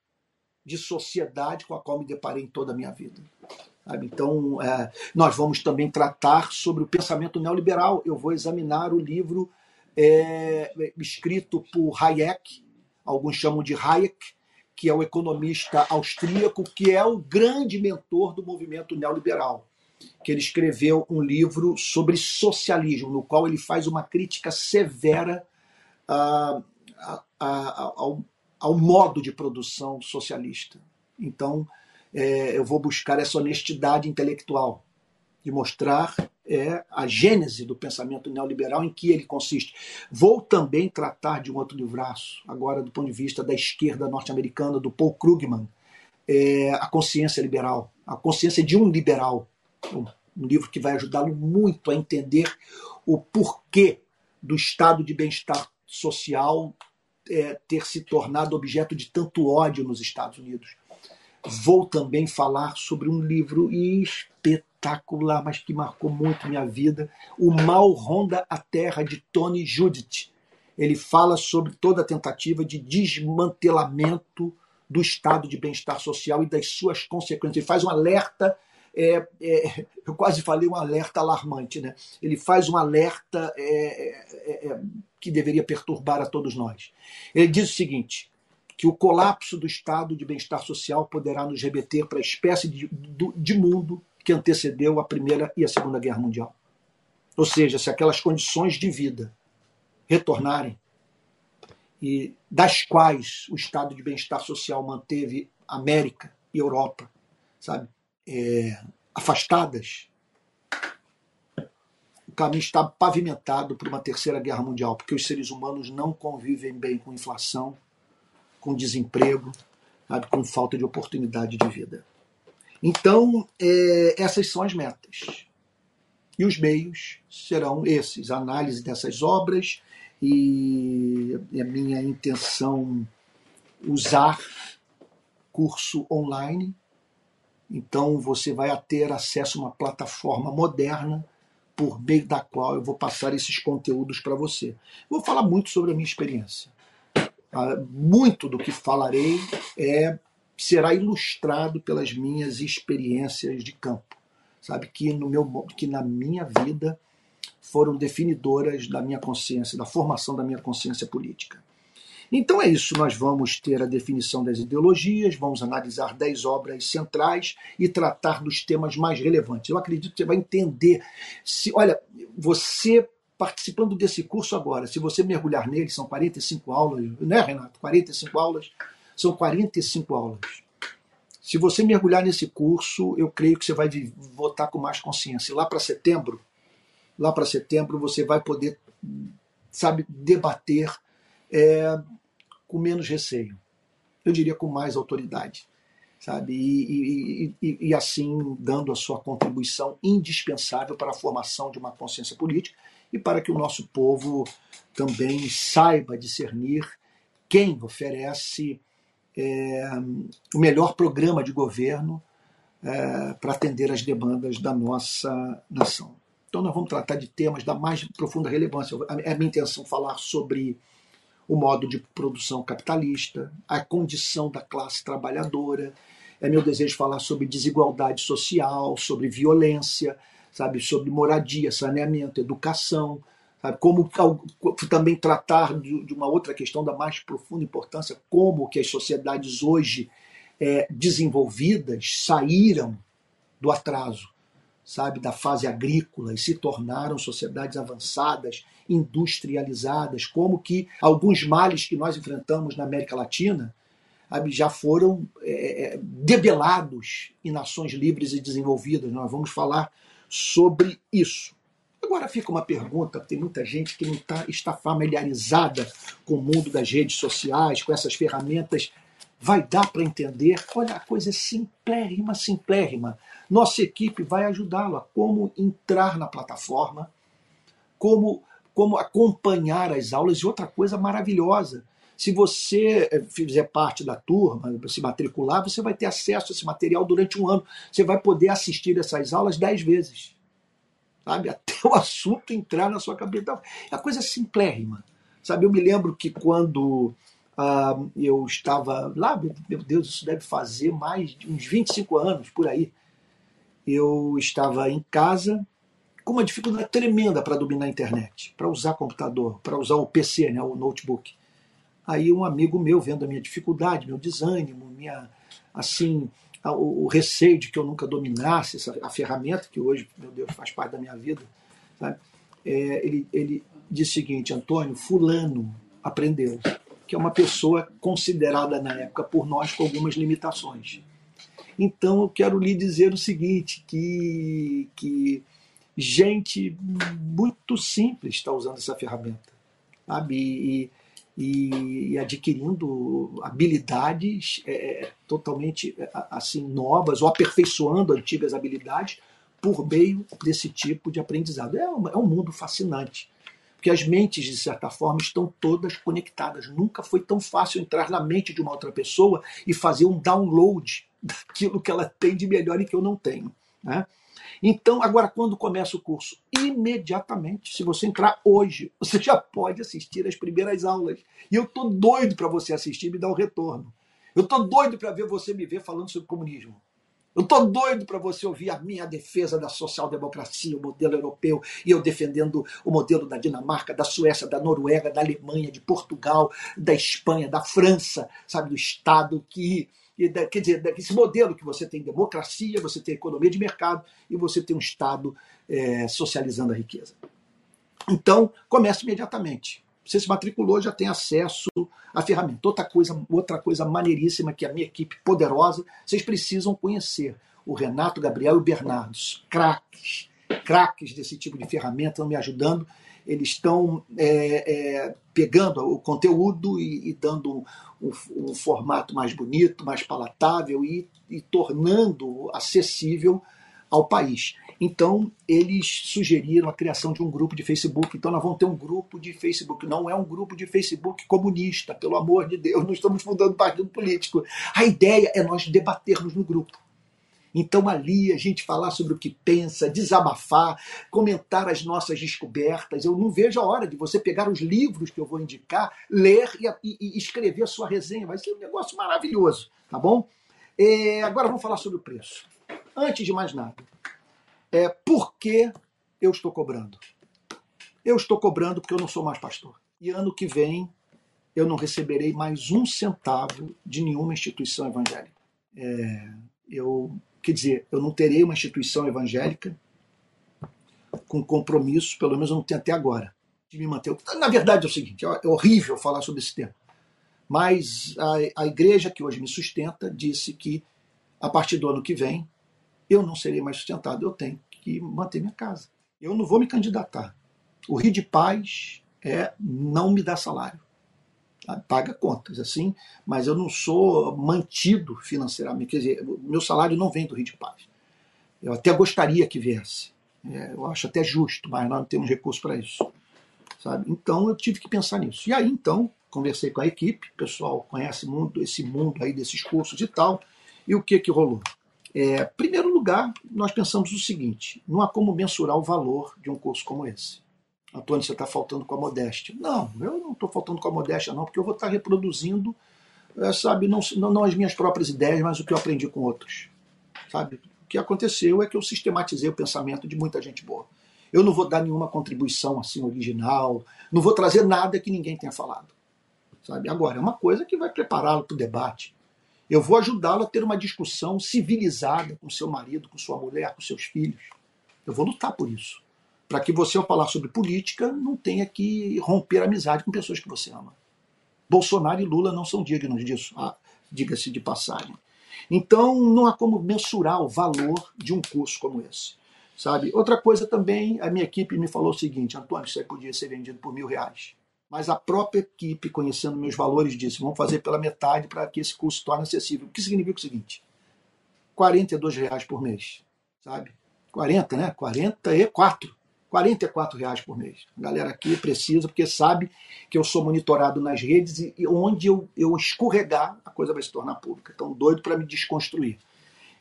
de sociedade com a qual me deparei em toda a minha vida. Então, é, nós vamos também tratar sobre o pensamento neoliberal. Eu vou examinar o livro é, escrito por Hayek, alguns chamam de Hayek, que é o economista austríaco, que é o grande mentor do movimento neoliberal. Que ele escreveu um livro sobre socialismo, no qual ele faz uma crítica severa a, a, a, ao, ao modo de produção socialista. Então, é, eu vou buscar essa honestidade intelectual de mostrar é a gênese do pensamento neoliberal, em que ele consiste. Vou também tratar de um outro livraço, agora do ponto de vista da esquerda norte-americana, do Paul Krugman, é, A Consciência Liberal, a consciência de um liberal. Um livro que vai ajudá-lo muito a entender o porquê do estado de bem-estar social é, ter se tornado objeto de tanto ódio nos Estados Unidos. Vou também falar sobre um livro espetacular mas que marcou muito minha vida. O Mal Ronda a Terra, de Tony Judith. Ele fala sobre toda a tentativa de desmantelamento do estado de bem-estar social e das suas consequências. Ele faz um alerta, é, é, eu quase falei um alerta alarmante, né? Ele faz um alerta é, é, é que deveria perturbar a todos nós. Ele diz o seguinte: que o colapso do estado de bem-estar social poderá nos remeter para a espécie de, de mundo que antecedeu a Primeira e a Segunda Guerra Mundial. Ou seja, se aquelas condições de vida retornarem, e das quais o estado de bem-estar social manteve América e Europa, sabe, é, afastadas, o caminho está pavimentado para uma terceira guerra mundial, porque os seres humanos não convivem bem com inflação, com desemprego, sabe, com falta de oportunidade de vida. Então, é, essas são as metas. E os meios serão esses: análise dessas obras e é minha intenção usar curso online. Então, você vai ter acesso a uma plataforma moderna por meio da qual eu vou passar esses conteúdos para você. Vou falar muito sobre a minha experiência. Ah, muito do que falarei é será ilustrado pelas minhas experiências de campo, sabe que no meu que na minha vida foram definidoras da minha consciência, da formação da minha consciência política. Então é isso, nós vamos ter a definição das ideologias, vamos analisar dez obras centrais e tratar dos temas mais relevantes. Eu acredito que você vai entender. Se, olha, você participando desse curso agora, se você mergulhar nele, são 45 aulas, né, Renato? 45 aulas são 45 aulas. Se você mergulhar nesse curso, eu creio que você vai votar com mais consciência. Lá para setembro, lá para setembro você vai poder, sabe, debater é, com menos receio. Eu diria com mais autoridade, sabe? E, e, e, e assim dando a sua contribuição indispensável para a formação de uma consciência política e para que o nosso povo também saiba discernir quem oferece é, o melhor programa de governo é, para atender às demandas da nossa nação. Então, nós vamos tratar de temas da mais profunda relevância. É minha intenção falar sobre o modo de produção capitalista, a condição da classe trabalhadora. É meu desejo falar sobre desigualdade social, sobre violência, sabe, sobre moradia, saneamento, educação, como também tratar de uma outra questão da mais profunda importância, como que as sociedades hoje é, desenvolvidas saíram do atraso, sabe, da fase agrícola e se tornaram sociedades avançadas, industrializadas, como que alguns males que nós enfrentamos na América Latina já foram é, é, debelados em nações livres e desenvolvidas. Nós vamos falar sobre isso. Agora fica uma pergunta: tem muita gente que não tá, está familiarizada com o mundo das redes sociais, com essas ferramentas. Vai dar para entender? Olha, a coisa é simplérrima, simplérrima. Nossa equipe vai ajudá-lo a como entrar na plataforma, como, como acompanhar as aulas e outra coisa maravilhosa. Se você eh, fizer parte da turma, se matricular, você vai ter acesso a esse material durante um ano. Você vai poder assistir essas aulas dez vezes. Sabe? Até o assunto entrar na sua cabeça. É uma coisa simplérrima. Sabe? Eu me lembro que quando ah, eu estava lá, meu Deus, isso deve fazer mais de uns 25 anos por aí eu estava em casa com uma dificuldade tremenda para dominar a internet, para usar computador, para usar o PC, né, o notebook. Aí um amigo meu, vendo a minha dificuldade, meu desânimo, minha assim, o, o receio de que eu nunca dominasse essa, a ferramenta, que hoje, meu Deus, faz parte da minha vida, sabe? É, ele, ele disse o seguinte, Antônio, fulano aprendeu, que é uma pessoa considerada na época por nós com algumas limitações. Então eu quero lhe dizer o seguinte, que, que gente muito simples está usando essa ferramenta, sabe? E, e, e adquirindo habilidades é, totalmente assim novas ou aperfeiçoando antigas habilidades por meio desse tipo de aprendizado. É um, é um mundo fascinante porque as mentes, de certa forma, estão todas conectadas. Nunca foi tão fácil entrar na mente de uma outra pessoa e fazer um download daquilo que ela tem de melhor e que eu não tenho. Né? Então, agora, quando começa o curso? Imediatamente. Se você entrar hoje, você já pode assistir as primeiras aulas. E eu estou doido para você assistir e me dar um retorno. Eu estou doido para ver você me ver falando sobre comunismo. Eu estou doido para você ouvir a minha defesa da social-democracia, o modelo europeu, e eu defendendo o modelo da Dinamarca, da Suécia, da Noruega, da Alemanha, de Portugal, da Espanha, da França, sabe, do Estado que quer dizer, esse modelo que você tem democracia, você tem economia de mercado e você tem um Estado é, socializando a riqueza. Então, comece imediatamente. Você se matriculou, já tem acesso à ferramenta. Outra coisa, outra coisa maneiríssima que a minha equipe poderosa, vocês precisam conhecer. O Renato, Gabriel e o Bernardo, craques, craques desse tipo de ferramenta, estão me ajudando eles estão é, é, pegando o conteúdo e, e dando um, um, formato mais bonito, mais palatável e, e tornando acessível ao país. Então, eles sugeriram a criação de um grupo de Facebook. Então, nós vamos ter um grupo de Facebook. Não é um grupo de Facebook comunista, pelo amor de Deus, não estamos fundando partido político. A ideia é nós debatermos no grupo. Então, ali, a gente falar sobre o que pensa, desabafar, comentar as nossas descobertas. Eu não vejo a hora de você pegar os livros que eu vou indicar, ler e, e, e escrever a sua resenha. Vai ser um negócio maravilhoso, tá bom? É, agora vamos falar sobre o preço. Antes de mais nada, é, por que eu estou cobrando? Eu estou cobrando porque eu não sou mais pastor. E ano que vem eu não receberei mais um centavo de nenhuma instituição evangélica. É, eu Quer dizer, eu não terei uma instituição evangélica com compromisso, pelo menos eu não tenho até agora, de me manter. Na verdade é o seguinte, é horrível falar sobre esse tema, mas a, a igreja que hoje me sustenta disse que a partir do ano que vem eu não serei mais sustentado, eu tenho que manter minha casa. Eu não vou me candidatar. O Rio de Paz é não me dar salário paga contas, assim, mas eu não sou mantido financeiramente, quer dizer, meu salário não vem do Rio de Paz. Eu até gostaria que viesse, é, eu acho até justo, mas nós não temos recurso para isso, sabe? Então eu tive que pensar nisso. E aí então conversei com a equipe, o pessoal conhece muito esse mundo aí desses cursos e tal, e o que que rolou? É, primeiro lugar, nós pensamos o seguinte: não há como mensurar o valor de um curso como esse. Antônio, você está faltando com a modéstia. Não, eu não estou faltando com a modéstia, não, porque eu vou estar tá reproduzindo, é, sabe, não, não, não, as minhas próprias ideias, mas o que eu aprendi com outros. Sabe? O que aconteceu é que eu sistematizei o pensamento de muita gente boa. Eu não vou dar nenhuma contribuição assim original, não vou trazer nada que ninguém tenha falado. Sabe? Agora, é uma coisa que vai prepará-lo para o debate. Eu vou ajudá-lo a ter uma discussão civilizada com seu marido, com sua mulher, com seus filhos. Eu vou lutar por isso para que você, ao falar sobre política, não tenha que romper amizade com pessoas que você ama. Bolsonaro e Lula não são dignos disso. Ah, diga-se de passagem. Então, não há como mensurar o valor de um curso como esse. Sabe? Outra coisa também, a minha equipe me falou o seguinte: Antônio, isso aí podia ser vendido por mil reais. Mas a própria equipe, conhecendo meus valores, disse: vamos fazer pela metade para que esse curso torne acessível. O que significa o seguinte: 42 reais por mês. Sabe? 40, né? 44. 44 reais por mês. A galera aqui precisa, porque sabe que eu sou monitorado nas redes e, e onde eu, eu escorregar, a coisa vai se tornar pública. Então, doido para me desconstruir.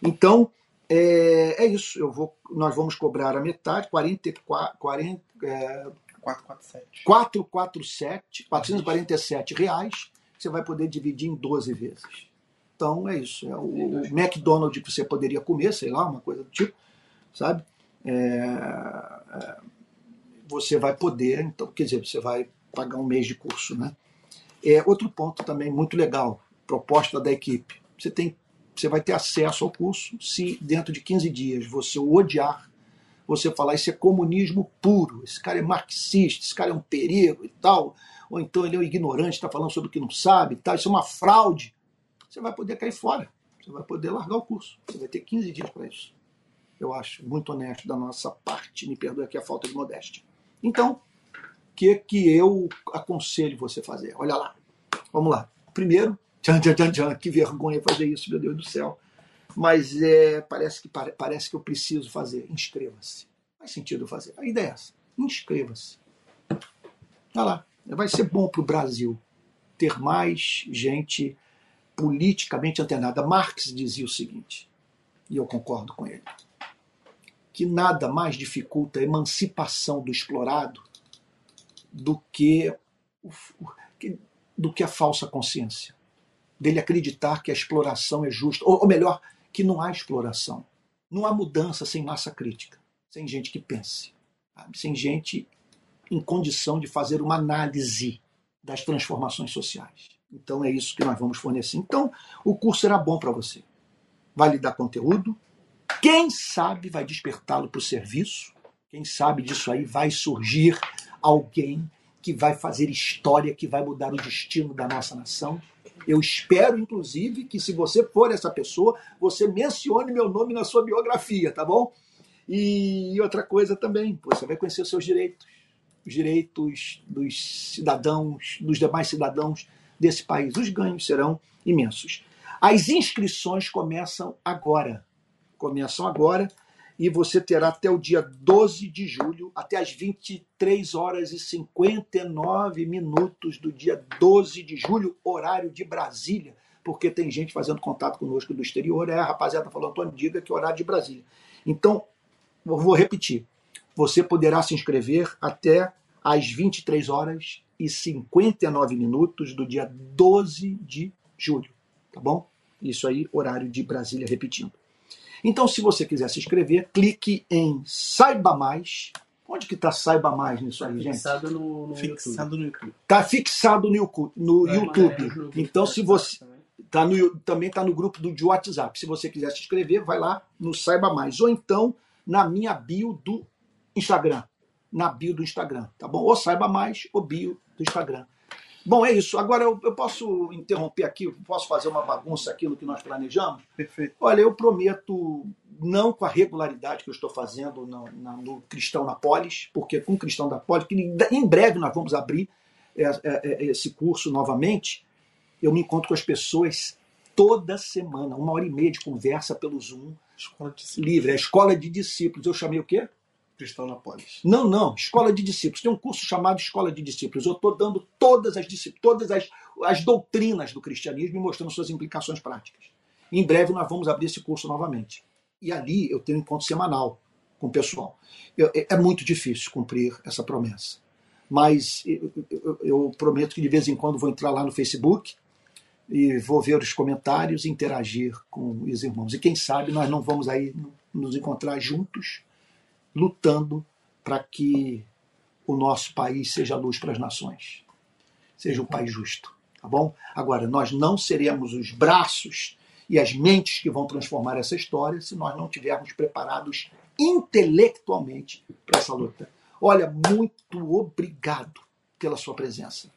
Então, é, é, isso. Eu vou, nós vamos cobrar a metade, 44, 40, é, 447. 447, 447 reais. Você vai poder dividir em 12 vezes. Então é isso. É o, o McDonald's que você poderia comer, sei lá, uma coisa do tipo, sabe? É, é, você vai poder, então, quer dizer, você vai pagar um mês de curso, né? É, outro ponto também muito legal, proposta da equipe. Você tem, você vai ter acesso ao curso se dentro de 15 dias você o odiar, você falar isso é comunismo puro, esse cara é marxista, esse cara é um perigo e tal, ou então ele é um ignorante, está falando sobre o que não sabe e tal, isso é uma fraude. Você vai poder cair fora, você vai poder largar o curso, você vai ter 15 dias para isso eu acho muito honesto da nossa parte, me perdoe aqui a falta de modéstia. Então, o que, que eu aconselho você fazer? Olha lá, vamos lá. Primeiro, tchan, tchan, tchan, tchan, que vergonha fazer isso, meu Deus do céu. Mas é, parece, que, parece que eu preciso fazer. Inscreva-se. Faz sentido fazer. A ideia é essa. Inscreva-se. Olha lá. Vai ser bom para o Brasil ter mais gente politicamente antenada. Marx dizia o seguinte, e eu concordo com ele que nada mais dificulta a emancipação do explorado do que, do que a falsa consciência. Dele acreditar que a exploração é justa, ou, ou melhor, que não há exploração. Não há mudança sem massa crítica, sem gente que pense, sabe? sem gente em condição de fazer uma análise das transformações sociais. Então é isso que nós vamos fornecer. Então, o curso será bom para você. Vai lhe dar conteúdo, quem sabe vai despertá-lo para o serviço? Quem sabe disso aí vai surgir alguém que vai fazer história, que vai mudar o destino da nossa nação? Eu espero, inclusive, que se você for essa pessoa, você mencione meu nome na sua biografia, tá bom? E outra coisa também, você vai conhecer os seus direitos, os direitos dos cidadãos, dos demais cidadãos desse país. Os ganhos serão imensos. As inscrições começam agora começam agora e você terá até o dia 12 de julho, até as 23 horas e 59 minutos do dia 12 de julho, horário de Brasília, porque tem gente fazendo contato conosco do exterior, é a rapaziada falou, Antônio, diga que horário de Brasília. Então, eu vou repetir, você poderá se inscrever até às 23 horas e 59 minutos do dia 12 de julho, tá bom? Isso aí, horário de Brasília, repetindo. Então, se você quiser se inscrever, clique em Saiba Mais. Onde que está Saiba Mais nisso aí, gente? Fixado no, no fixado no YouTube. Está fixado no, no YouTube. Então, se você tá no, também está no grupo do de WhatsApp. Se você quiser se inscrever, vai lá no Saiba Mais. Ou então na minha bio do Instagram. Na bio do Instagram, tá bom? Ou Saiba Mais, ou bio do Instagram. Bom, é isso. Agora eu, eu, posso interromper aqui, posso fazer uma bagunça aqui no que nós planejamos? Perfeito. Olha, eu prometo, não com a regularidade que eu estou fazendo no, no Cristão na Polis, porque com o Cristão da Polis, que em breve nós vamos abrir é, é, é, esse curso novamente, eu me encontro com as pessoas toda semana, uma hora e meia de conversa pelo Zoom. Escola livre, é a escola de discípulos. Eu chamei o quê? Cristão na Polis. Não, não. Escola de Discípulos. Tem um curso chamado Escola de Discípulos. Eu estou dando todas as todas as, as doutrinas do cristianismo e mostrando suas implicações práticas. Em breve nós vamos abrir esse curso novamente. E ali eu tenho um encontro semanal com o pessoal. Eu, é, é muito difícil cumprir essa promessa. Mas eu, eu, eu prometo que de vez em quando vou entrar lá no Facebook e vou ver os comentários e interagir com os irmãos. E quem sabe nós não vamos aí nos encontrar juntos lutando para que o nosso país seja luz para as nações, seja um país justo, tá bom? Agora, nós não seremos os braços e as mentes que vão transformar essa história se nós não tivermos preparados intelectualmente para essa luta. Olha, muito obrigado pela sua presença.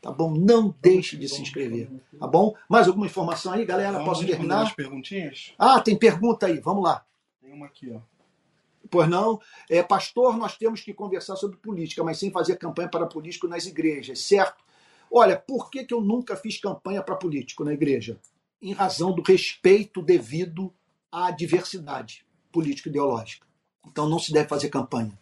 Tá bom? Não deixe de se inscrever. Tá bom? Mais alguma informação aí, galera? Posso terminar? as perguntinhas? Ah, tem pergunta aí. Vamos lá. Tem uma aqui, ó. Pois não? É, pastor, nós temos que conversar sobre política, mas sem fazer campanha para político nas igrejas, certo? Olha, por que, que eu nunca fiz campanha para político na igreja? Em razão do respeito devido à diversidade político-ideológica. Então não se deve fazer campanha.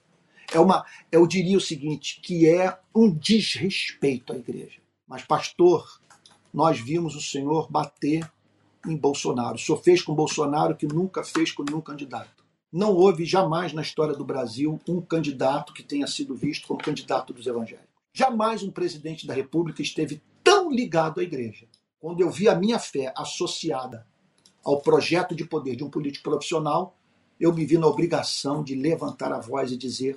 É uma, eu diria o seguinte, que é um desrespeito à igreja. Mas, pastor, nós vimos o senhor bater em Bolsonaro. Senhor fez com Bolsonaro que nunca fez com nenhum candidato. Não houve jamais na história do Brasil um candidato que tenha sido visto como candidato dos evangélicos. Jamais um presidente da República esteve tão ligado à igreja. Quando eu vi a minha fé associada ao projeto de poder de um político profissional, eu me vi na obrigação de levantar a voz e dizer: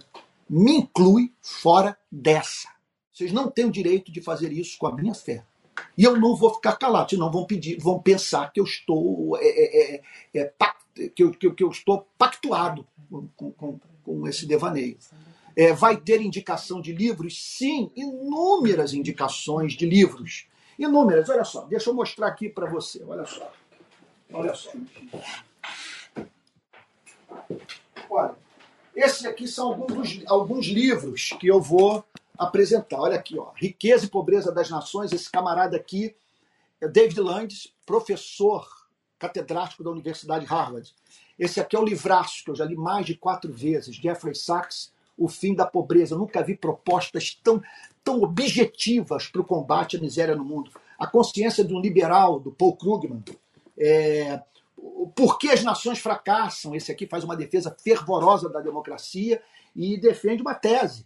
me inclui fora dessa. Vocês não têm o direito de fazer isso com a minha fé. E eu não vou ficar calado, senão vão pedir, vão pensar que eu estou é, é, é, é que, eu, que, eu, que eu estou pactuado com, com, com esse devaneio. É, vai ter indicação de livros? Sim, inúmeras indicações de livros. Inúmeras, olha só, deixa eu mostrar aqui para você, olha só. Olha só. Olha, esses aqui são alguns, alguns livros que eu vou apresentar. Olha aqui, ó. Riqueza e Pobreza das Nações. Esse camarada aqui é David Landes, professor catedrático da Universidade Harvard. Esse aqui é o livraço que eu já li mais de quatro vezes, Jeffrey Sachs, O Fim da Pobreza. Eu nunca vi propostas tão, tão objetivas para o combate à miséria no mundo. A consciência de um liberal, do Paul Krugman. É, por que as nações fracassam? Esse aqui faz uma defesa fervorosa da democracia e defende uma tese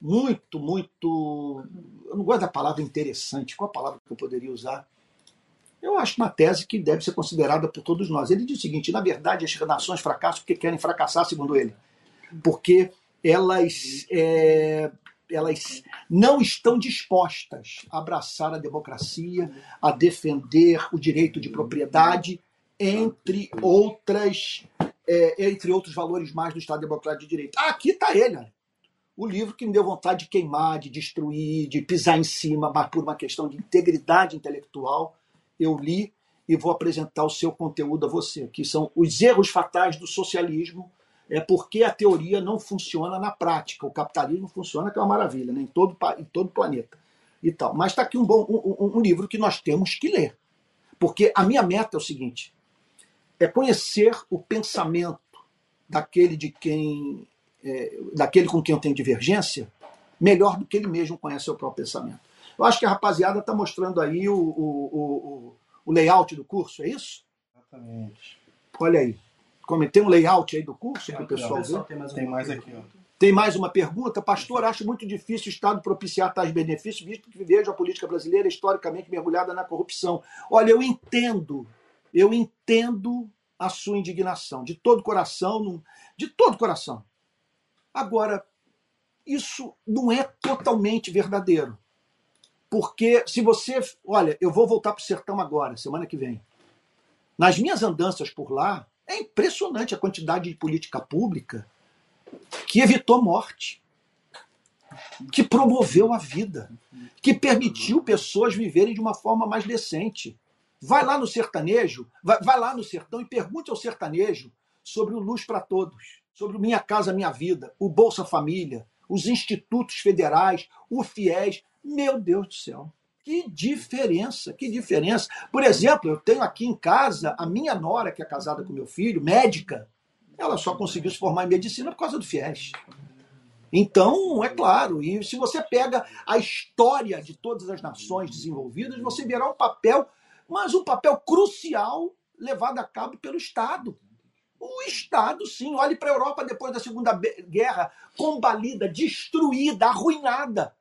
muito, muito. Eu não gosto da palavra interessante. Qual a palavra que eu poderia usar? Eu acho uma tese que deve ser considerada por todos nós. Ele diz o seguinte: na verdade, as nações fracassam porque querem fracassar, segundo ele. Porque elas, é, elas não estão dispostas a abraçar a democracia, a defender o direito de propriedade, entre outras, é, entre outros valores mais do Estado Democrático de Direito. Ah, aqui está ele, olha. o livro que me deu vontade de queimar, de destruir, de pisar em cima, mas por uma questão de integridade intelectual eu li e vou apresentar o seu conteúdo a você, que são os erros fatais do socialismo, é porque a teoria não funciona na prática. O capitalismo funciona, que é uma maravilha, né? em, todo, em todo o planeta. E tal. Mas está aqui um, bom, um, um livro que nós temos que ler. Porque a minha meta é o seguinte: é conhecer o pensamento daquele de quem é, daquele com quem eu tenho divergência melhor do que ele mesmo conhece o próprio pensamento. Eu acho que a rapaziada está mostrando aí o, o, o, o, layout do curso, é isso? Exatamente. Olha aí. Tem um layout aí do curso para o pessoal ver? Tem mais, tem mais aqui, ó. Tem mais uma pergunta? Pastor, acho muito difícil o Estado propiciar tais benefícios, visto que vejo a política brasileira historicamente mergulhada na corrupção. Olha, eu entendo, eu entendo a sua indignação, de todo coração, de todo coração. Agora, isso não é totalmente verdadeiro. Porque se você. Olha, eu vou voltar para o sertão agora, semana que vem. Nas minhas andanças por lá, é impressionante a quantidade de política pública que evitou morte, que promoveu a vida, que permitiu pessoas viverem de uma forma mais decente. Vai lá no sertanejo, vai, vai lá no sertão e pergunte ao sertanejo sobre o Luz para Todos, sobre o Minha Casa Minha Vida, o Bolsa Família, os institutos federais, o FIES. Meu Deus do céu. Que diferença, que diferença. Por exemplo, eu tenho aqui em casa a minha nora, que é casada com meu filho, médica. Ela só conseguiu se formar em medicina por causa do FIES. Então, é claro, e se você pega a história de todas as nações desenvolvidas, você verá um papel, mas um papel crucial levado a cabo pelo Estado. O Estado, sim. Olhe para a Europa depois da Segunda Guerra, combalida, destruída, arruinada.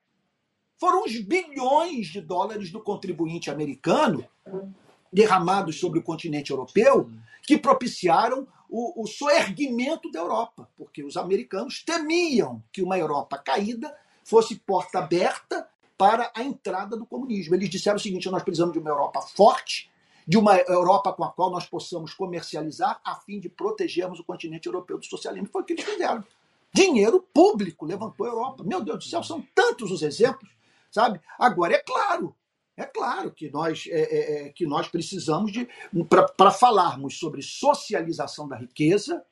Foram os bilhões de dólares do contribuinte americano derramados sobre o continente europeu que propiciaram o, o soerguimento da Europa, porque os americanos temiam que uma Europa caída fosse porta aberta para a entrada do comunismo. Eles disseram o seguinte: nós precisamos de uma Europa forte, de uma Europa com a qual nós possamos comercializar, a fim de protegermos o continente europeu do socialismo. Foi o que eles fizeram. Dinheiro público levantou a Europa. Meu Deus do céu, são tantos os exemplos sabe? Agora, é claro, é claro que nós, é, é, é que nós precisamos de. Para falarmos sobre socialização da riqueza,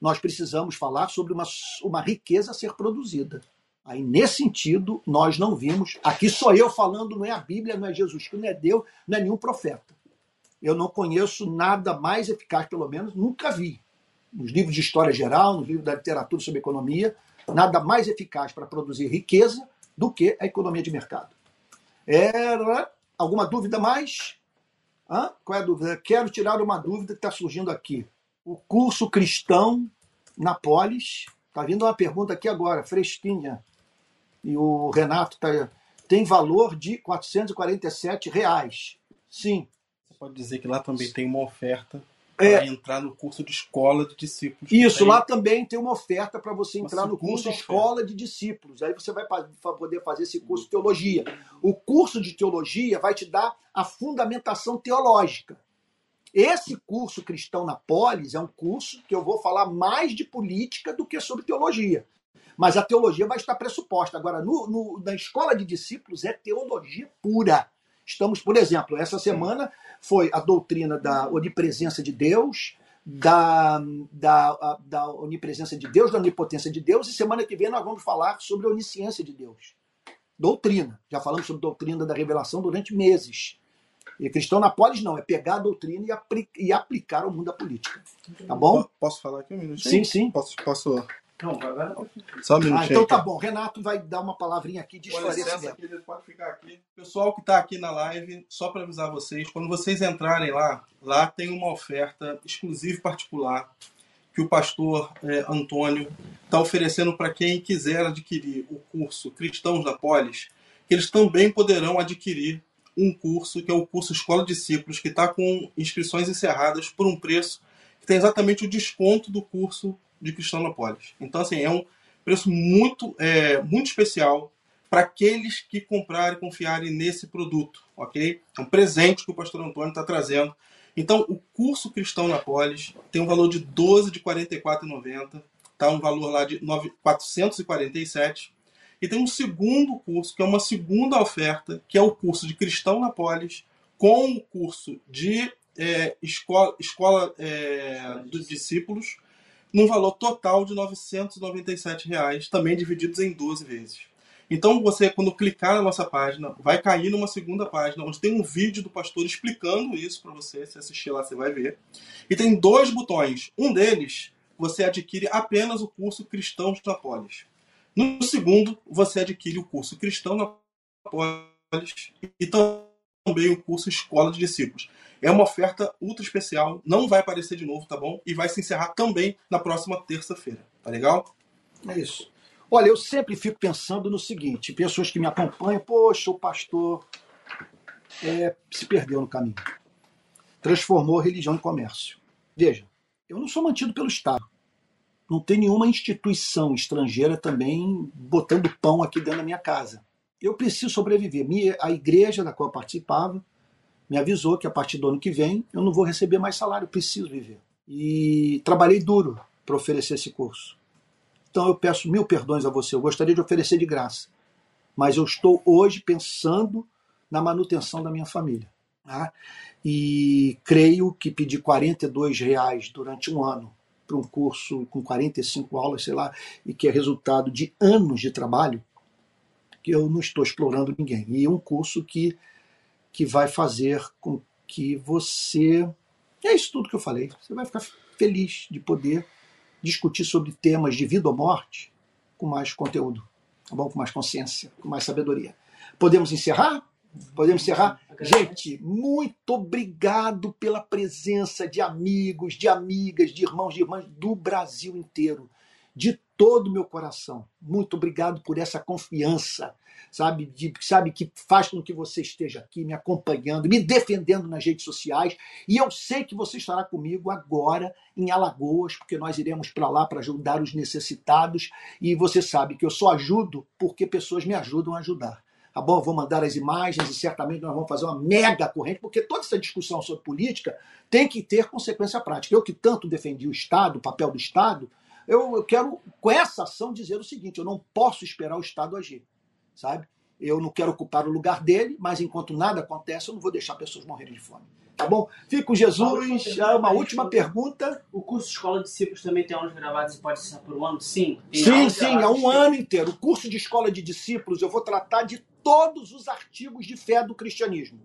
nós precisamos falar sobre uma, uma riqueza a ser produzida. Aí, nesse sentido, nós não vimos. Aqui sou eu falando, não é a Bíblia, não é Jesus Cristo, não é Deus, não é nenhum profeta. Eu não conheço nada mais eficaz, pelo menos, nunca vi. Nos livros de história geral, nos livros da literatura sobre economia, nada mais eficaz para produzir riqueza do que a economia de mercado. Era alguma dúvida mais? Hã? Qual é a dúvida? Quero tirar uma dúvida que está surgindo aqui. O curso cristão na Polis. Está vindo uma pergunta aqui agora, fresquinha. E o Renato tá, tem valor de 447 reais. Sim. Você pode dizer que lá também tem uma oferta é. para entrar no curso de escola de discípulos. Isso, tem... lá também tem uma oferta para você entrar no curso oferta. escola de discípulos. Aí você vai poder fazer esse curso de teologia. O curso de teologia vai te dar a fundamentação teológica. Esse curso cristão na Polis é um curso que eu vou falar mais de política do que sobre teologia. Mas a teologia vai estar pressuposta. Agora, no, no, na escola de discípulos é teologia pura. Estamos, por exemplo, essa semana foi a doutrina da onipresença de Deus, da, da, da onipresença de Deus, da onipotência de Deus, e semana que vem nós vamos falar sobre a onisciência de Deus. Doutrina. Já falamos sobre doutrina da revelação durante meses. E cristão na polis não, é pegar a doutrina e, apli e aplicar ao mundo da política. Tá bom? Posso falar aqui um minutinho? Sim, sim. Posso, posso não, agora Só um minutinho. Ah, então tá bom. Renato vai dar uma palavrinha aqui de esclarecimento. Aqui, pode ficar aqui. Pessoal que está aqui na live, só para avisar vocês, quando vocês entrarem lá, lá tem uma oferta exclusiva e particular que o pastor é, Antônio está oferecendo para quem quiser adquirir o curso Cristãos da Polis, que eles também poderão adquirir um curso que é o curso Escola de Discípulos, que está com inscrições encerradas por um preço que tem exatamente o desconto do curso de Cristãopolis. Então, assim, é um preço muito, é, muito especial para aqueles que comprarem e confiarem nesse produto, ok? É um presente que o pastor Antônio está trazendo. Então, o curso Cristão na Polis tem um valor de 12 de R$ 44,90, tá? um valor lá de 9, 447. E tem um segundo curso, que é uma segunda oferta, que é o curso de Cristão na Polis, com o curso de é, escola, escola é, dos discípulos, num valor total de 997 reais, também divididos em 12 vezes. Então você, quando clicar na nossa página, vai cair numa segunda página, onde tem um vídeo do pastor explicando isso para você. Se assistir lá, você vai ver. E tem dois botões. Um deles, você adquire apenas o curso Cristãos na Polis. No segundo, você adquire o curso Cristão na Polis e também o curso Escola de Discípulos. É uma oferta ultra especial, não vai aparecer de novo, tá bom? E vai se encerrar também na próxima terça-feira, tá legal? É isso. Olha, eu sempre fico pensando no seguinte: pessoas que me acompanham, poxa, o pastor é, se perdeu no caminho, transformou religião em comércio. Veja, eu não sou mantido pelo Estado. Não tem nenhuma instituição estrangeira também botando pão aqui dentro da minha casa. Eu preciso sobreviver. A igreja da qual eu participava me avisou que a partir do ano que vem eu não vou receber mais salário, preciso viver. E trabalhei duro para oferecer esse curso. Então eu peço mil perdões a você, eu gostaria de oferecer de graça, mas eu estou hoje pensando na manutenção da minha família. Tá? E creio que pedir 42 reais durante um ano para um curso com 45 aulas, sei lá, e que é resultado de anos de trabalho, que eu não estou explorando ninguém. E um curso que que vai fazer com que você. É isso tudo que eu falei. Você vai ficar feliz de poder discutir sobre temas de vida ou morte com mais conteúdo, tá bom? com mais consciência, com mais sabedoria. Podemos encerrar? Podemos encerrar? Gente, muito obrigado pela presença de amigos, de amigas, de irmãos, de irmãs do Brasil inteiro de todo o meu coração. Muito obrigado por essa confiança, sabe, de, sabe que faz com que você esteja aqui me acompanhando, me defendendo nas redes sociais. E eu sei que você estará comigo agora em Alagoas, porque nós iremos para lá para ajudar os necessitados. E você sabe que eu só ajudo porque pessoas me ajudam a ajudar. Tá bom? Vou mandar as imagens e certamente nós vamos fazer uma mega corrente, porque toda essa discussão sobre política tem que ter consequência prática. Eu que tanto defendi o Estado, o papel do Estado, eu, eu quero, com essa ação, dizer o seguinte: eu não posso esperar o Estado agir, sabe? Eu não quero ocupar o lugar dele, mas enquanto nada acontece, eu não vou deixar pessoas morrerem de fome. Tá bom? Fico com Jesus. Ah, uma última pergunta. O curso Escola de Discípulos também tem aulas gravadas e pode ser por um ano? Sim. sim, sim, é um ano inteiro. O curso de Escola de Discípulos, eu vou tratar de todos os artigos de fé do cristianismo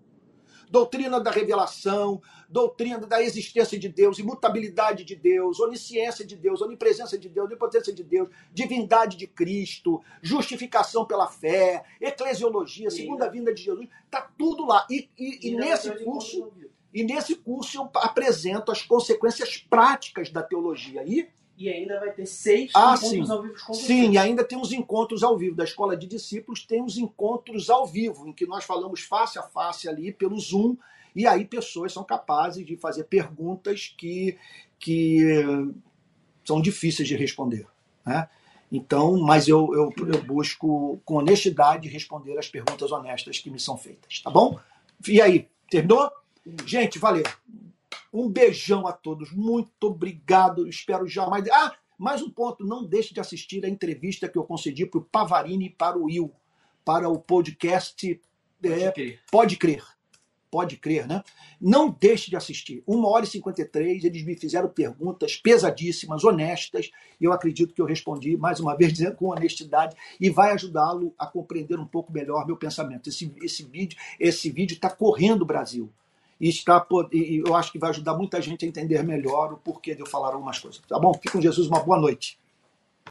doutrina da revelação, doutrina da existência de Deus, imutabilidade de Deus, onisciência de Deus, onipresença de Deus, onipotência de Deus, divindade de Cristo, justificação pela fé, eclesiologia, segunda vinda de Jesus, está tudo lá. E, e, e nesse curso, e nesse curso eu apresento as consequências práticas da teologia. E e ainda vai ter seis ah, encontros sim. ao vivo com você. Sim, e ainda tem os encontros ao vivo. Da Escola de Discípulos tem os encontros ao vivo, em que nós falamos face a face ali pelo Zoom, e aí pessoas são capazes de fazer perguntas que, que são difíceis de responder. Né? Então, mas eu, eu, eu busco com honestidade responder as perguntas honestas que me são feitas, tá bom? E aí, terminou? Gente, valeu. Um beijão a todos. Muito obrigado. Espero jamais. Ah, mais um ponto. Não deixe de assistir a entrevista que eu concedi para o Pavarini e para o Will, para o podcast Pode, é, crer. Pode Crer. Pode crer, né? Não deixe de assistir. Uma hora e 53, eles me fizeram perguntas pesadíssimas, honestas, e eu acredito que eu respondi, mais uma vez, dizendo com honestidade, e vai ajudá-lo a compreender um pouco melhor meu pensamento. Esse, esse vídeo esse vídeo está correndo o Brasil e está eu acho que vai ajudar muita gente a entender melhor o porquê de eu falar algumas coisas. Tá bom? Fique com Jesus, uma boa noite.